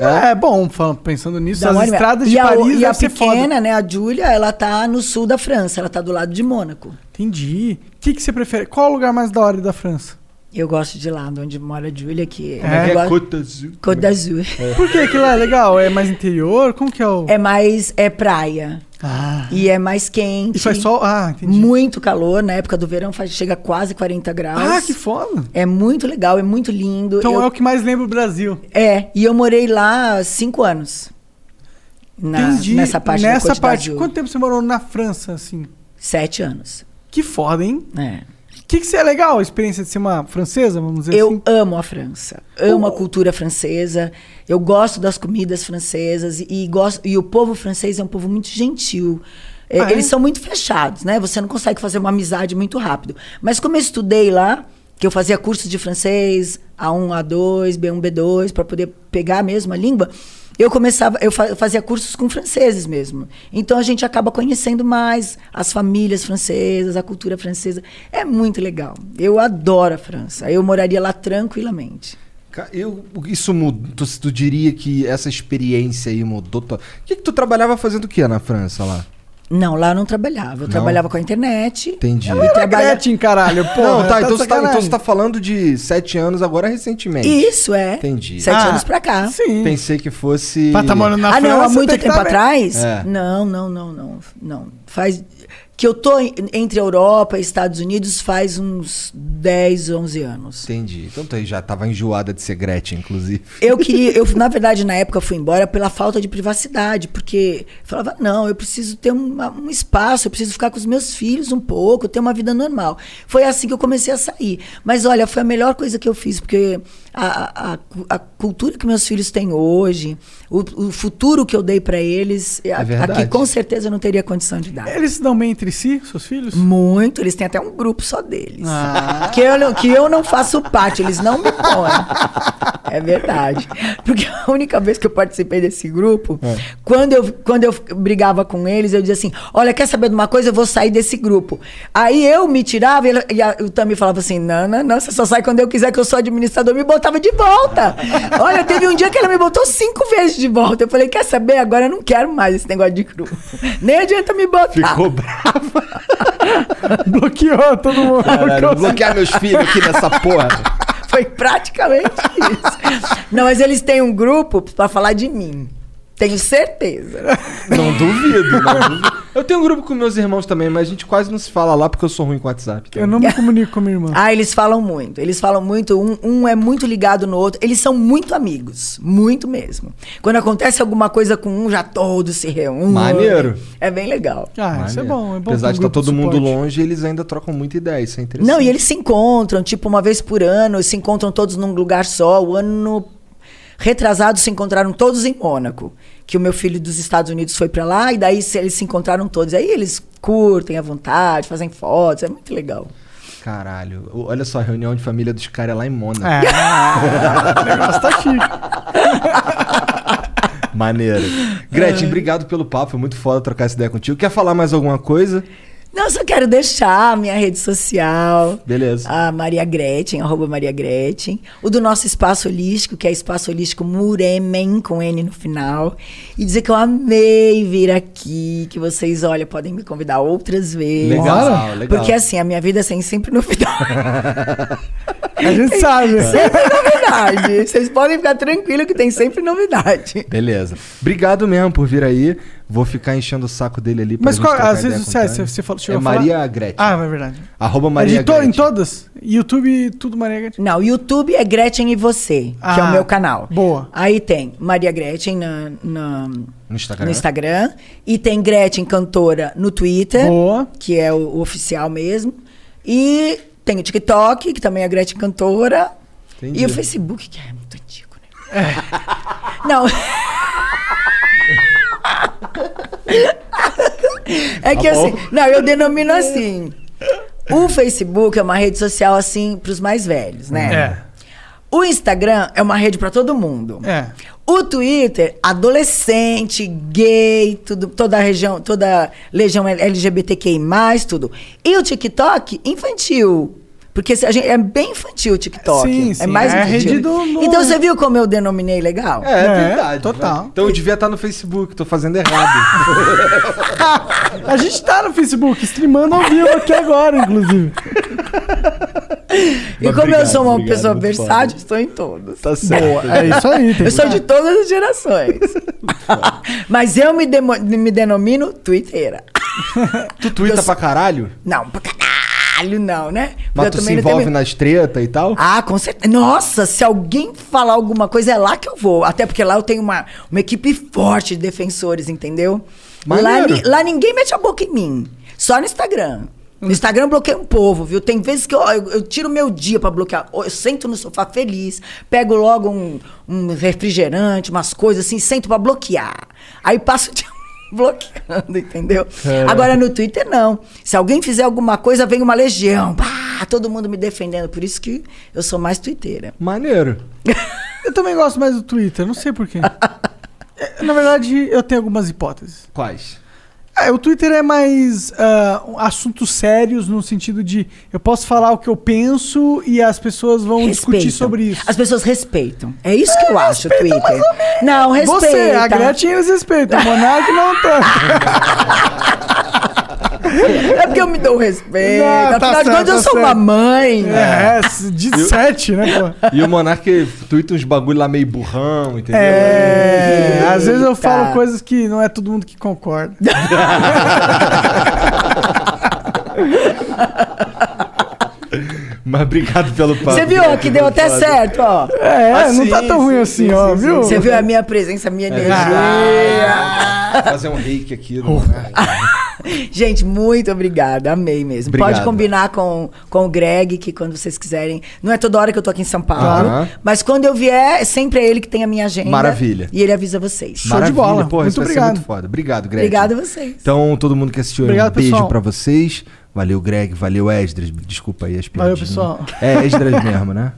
É, bom, falando- pensando nisso, as e estradas e de a, Paris E a ser foda. pequena, né, a Júlia, ela tá no sul da França, ela tá do lado de Mônaco. Entendi. O que, que você prefere? Qual o lugar mais da hora da França? Eu gosto de lá, de onde mora a Júlia, que é é? gosto- Côte d'Azur. Côte d'Azur. Por que que lá é legal? É mais interior? Como que é o... É mais, é praia. Ah. E é mais quente. E faz sol? Ah, entendi. Muito calor, na época do verão faz, chega a quase 40 graus. Ah, que foda. É muito legal, é muito lindo. Então Eu- é o que mais lembra o Brasil. É, e eu morei lá cinco anos. Na- Entendi. Nessa parte Nessa parte. Quanto tempo você morou na França, assim? Sete anos. Que foda, hein? É. O que, que você é legal? A experiência de ser uma francesa, vamos dizer Eu assim? amo a França, amo a cultura francesa, eu gosto das comidas francesas e, gosto e o povo francês é um povo muito gentil. É, Ah, é? Eles são muito fechados, né? Você não consegue fazer uma amizade muito rápido. Mas como eu estudei lá, que eu fazia cursos de francês, A1, A2, B1, B2, para poder pegar mesmo a língua, eu começava, eu fa- fazia cursos com franceses mesmo. Então a gente acaba conhecendo mais as famílias francesas, a cultura francesa. É muito legal. Eu adoro a França. Eu moraria lá tranquilamente. Eu, isso mudou. Tu, tu diria que essa experiência aí mudou. O que, que tu trabalhava fazendo o que na França lá? Não, lá eu não trabalhava. Eu Não? trabalhava com a internet. Entendi. E trabalha... Gretchen, caralho. Porra, não, tá, tá então, você tá, então você tá falando de sete anos agora recentemente. Isso, é. Entendi. Sete Ah, anos pra cá. Sim. Pensei que fosse. Pra tá morando na ah, França, não, há muito tempo atrás? É. Não, não, não, não, não. Faz que eu tô entre Europa e Estados Unidos faz uns 10, 11 anos. Entendi. Então tu já tava enjoada de ser Gretchen, inclusive. Eu [LAUGHS] queria, eu na verdade na época fui embora pela falta de privacidade, porque eu falava não, eu preciso ter uma- um espaço, eu preciso ficar com os meus filhos um pouco, ter uma vida normal. Foi assim que eu comecei a sair. Mas olha, foi a melhor coisa que eu fiz, porque a, a, a cultura que meus filhos têm hoje, o, o futuro que eu dei para eles, a- verdade. aqui com certeza eu não teria condição de dar. Eles se dão bem entre si, seus filhos? Muito, eles têm até um grupo só deles. Ah. Que, eu, não- que eu não faço parte, eles não me põem. É verdade. Porque a única vez que eu participei desse grupo, quando, eu, quando eu brigava com eles, eu dizia assim: Olha, quer saber de uma coisa? Eu vou sair desse grupo. Aí eu me tirava e, ele- e a- o Tami falava assim: Não, não, não, você só sai quando eu quiser, que eu sou administrador, me botava de volta. Olha, teve um dia que ela me botou cinco vezes de volta. Eu falei: Quer saber? Agora eu não quero mais esse negócio de grupo. Nem adianta me botar. Ficou brava. [LAUGHS] Bloqueou todo mundo. Caralho, vou bloquear meus filhos aqui nessa porra. Foi praticamente isso. Não, mas eles têm um grupo pra falar de mim. Tenho certeza. Não duvido, não duvido. [LAUGHS] Eu tenho um grupo com meus irmãos também, mas a gente quase não se fala lá porque eu sou ruim com WhatsApp. Eu não me comunico com minha irmã. Ah, eles falam muito. Eles falam muito. Um, um é muito ligado no outro. Eles são muito amigos. Muito mesmo. Quando acontece alguma coisa com um, já todos se reúnem. Maneiro. É bem legal. Ah, isso é bom. É bom Apesar um de estar todo mundo longe, eles ainda trocam muita ideia. Isso é interessante. Não, e eles se encontram, tipo, uma vez por ano, se encontram todos num lugar só. O ano retrasados se encontraram todos em Mônaco. Que o meu filho dos Estados Unidos foi pra lá e daí se- eles se encontraram todos. Aí eles curtem à vontade, fazem fotos, é muito legal. Caralho. Olha só, a reunião de família dos caras é lá em Mônaco. É, [LAUGHS] o negócio tá chique. Maneiro. Gretchen, obrigado pelo papo. Foi muito foda trocar essa ideia contigo. Quer falar mais alguma coisa? Não, só quero deixar a minha rede social. Beleza. A Maria Gretchen, arroba Maria Gretchen. O do nosso Espaço Holístico, que é Espaço Holístico Muremen, com N no final. E dizer que eu amei vir aqui, que vocês, olha, podem me convidar outras vezes. Legal, legal. Porque assim, a minha vida tem sempre novidade. [LAUGHS] A gente sabe. [LAUGHS] sempre novidade. Vocês podem ficar tranquilos que tem sempre novidade. Beleza. Obrigado mesmo por vir aí. Vou ficar enchendo o saco dele ali pra Mas qual, ideia vezes com você, o você, falou, É chegou a falar? Maria Gretchen. Ah, é verdade. Arroba É Maria de to- Gretchen. em todas? YouTube, tudo Maria Gretchen. Não, YouTube é Gretchen e Você, que é Ah, o meu canal. boa. Aí tem Maria Gretchen na, na- No Instagram. no Instagram. E tem Gretchen Cantora no Twitter, Boa. que é o, o oficial mesmo. E tem o TikTok, que também é Gretchen Cantora. Entendi. E o Facebook, que é muito antigo, né? [LAUGHS] Não. [LAUGHS] é que Tá assim, não, eu denomino assim. O Facebook é uma rede social assim para os mais velhos, né? É. O Instagram é uma rede para todo mundo. É. O Twitter, adolescente, gay, tudo, toda a região, toda a legião LGBTQI+, tudo. E o TikTok, infantil. Porque gente, é bem infantil o TikTok. Sim, é sim, mais é infantil. rede do- Então você viu como eu denominei legal? É, é É, verdade. total. velho. Então eu devia estar no Facebook, tô fazendo errado. [LAUGHS] A gente tá no Facebook, streamando ao vivo aqui agora, inclusive. E Mas como eu obrigado, sou uma obrigado, pessoa versátil, estou em todos. tá certo. É isso aí. Eu sou de todas as gerações. [LAUGHS] Mas eu me, demo- me denomino twitteira. Tu twitta Eu- pra caralho? Não, pra caralho não, né? Mas eu tu se tenho envolve me- nas tretas e tal? Ah, com certeza. Nossa, se alguém falar alguma coisa, é lá que eu vou. Até porque lá eu tenho uma, uma equipe forte de defensores, entendeu? Lá, ni- lá ninguém mete a boca em mim. Só no Instagram. No Instagram eu bloqueio um povo, viu? Tem vezes que eu, eu, eu tiro meu dia pra bloquear. Eu sento no sofá feliz, pego logo um, um refrigerante, umas coisas assim, sento pra bloquear. Aí passo o dia bloqueando, [LAUGHS] entendeu? Agora no Twitter não. Se alguém fizer alguma coisa, vem uma legião. Pá, todo mundo me defendendo. Por isso que eu sou mais twitteira. Maneiro. [LAUGHS] Eu também gosto mais do Twitter, não sei porquê. [LAUGHS] Na verdade, eu tenho algumas hipóteses. Quais? É, o Twitter é mais ah, um- assuntos sérios no sentido de eu posso falar o que eu penso e as pessoas vão discutir Respeitam. sobre isso. As pessoas respeitam. É isso que eu acho, Twitter. Não, respeita. Você, a Gretchen eles respeitam, o Monark não tanto. [LAUGHS] [LAUGHS] É porque eu me dou respeito. Não, tá Afinal de contas, eu tá sou certo. uma mãe. É, de sete, né, pô? E o Monark twitta uns bagulho lá meio burrão, entendeu? É, às vezes eu Eita. falo coisas que não é todo mundo que concorda. [LAUGHS] Mas obrigado pelo papo. Você viu que deu até certo, ó. É, Ah, não sim, tá tão sim, ruim sim, assim, sim, ó, sim, viu? Você viu a minha presença, a minha energia. Fazer um reiki aqui. no Monark. [LAUGHS] [LAUGHS] Gente, muito obrigada. Amei mesmo. Obrigado. Pode combinar com, com o Greg, que quando vocês quiserem. Não é toda hora que eu tô aqui em São Paulo. Aham. Mas quando eu vier, sempre é ele que tem a minha agenda. Maravilha. E ele avisa vocês. Show de bola. Porra, Muito obrigado. muito foda. Obrigado, Greg. Obrigada a vocês. Então, todo mundo que assistiu, Obrigado, um beijo pessoal. pra vocês. Valeu, Greg. Valeu, Esdras. Desculpa aí as Valeu, piadinhas. pessoal. É Esdras mesmo, né?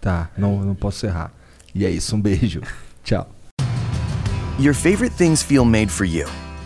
Tá, não, não posso errar. E é isso, um beijo. Tchau. Your favorite things feel made for you.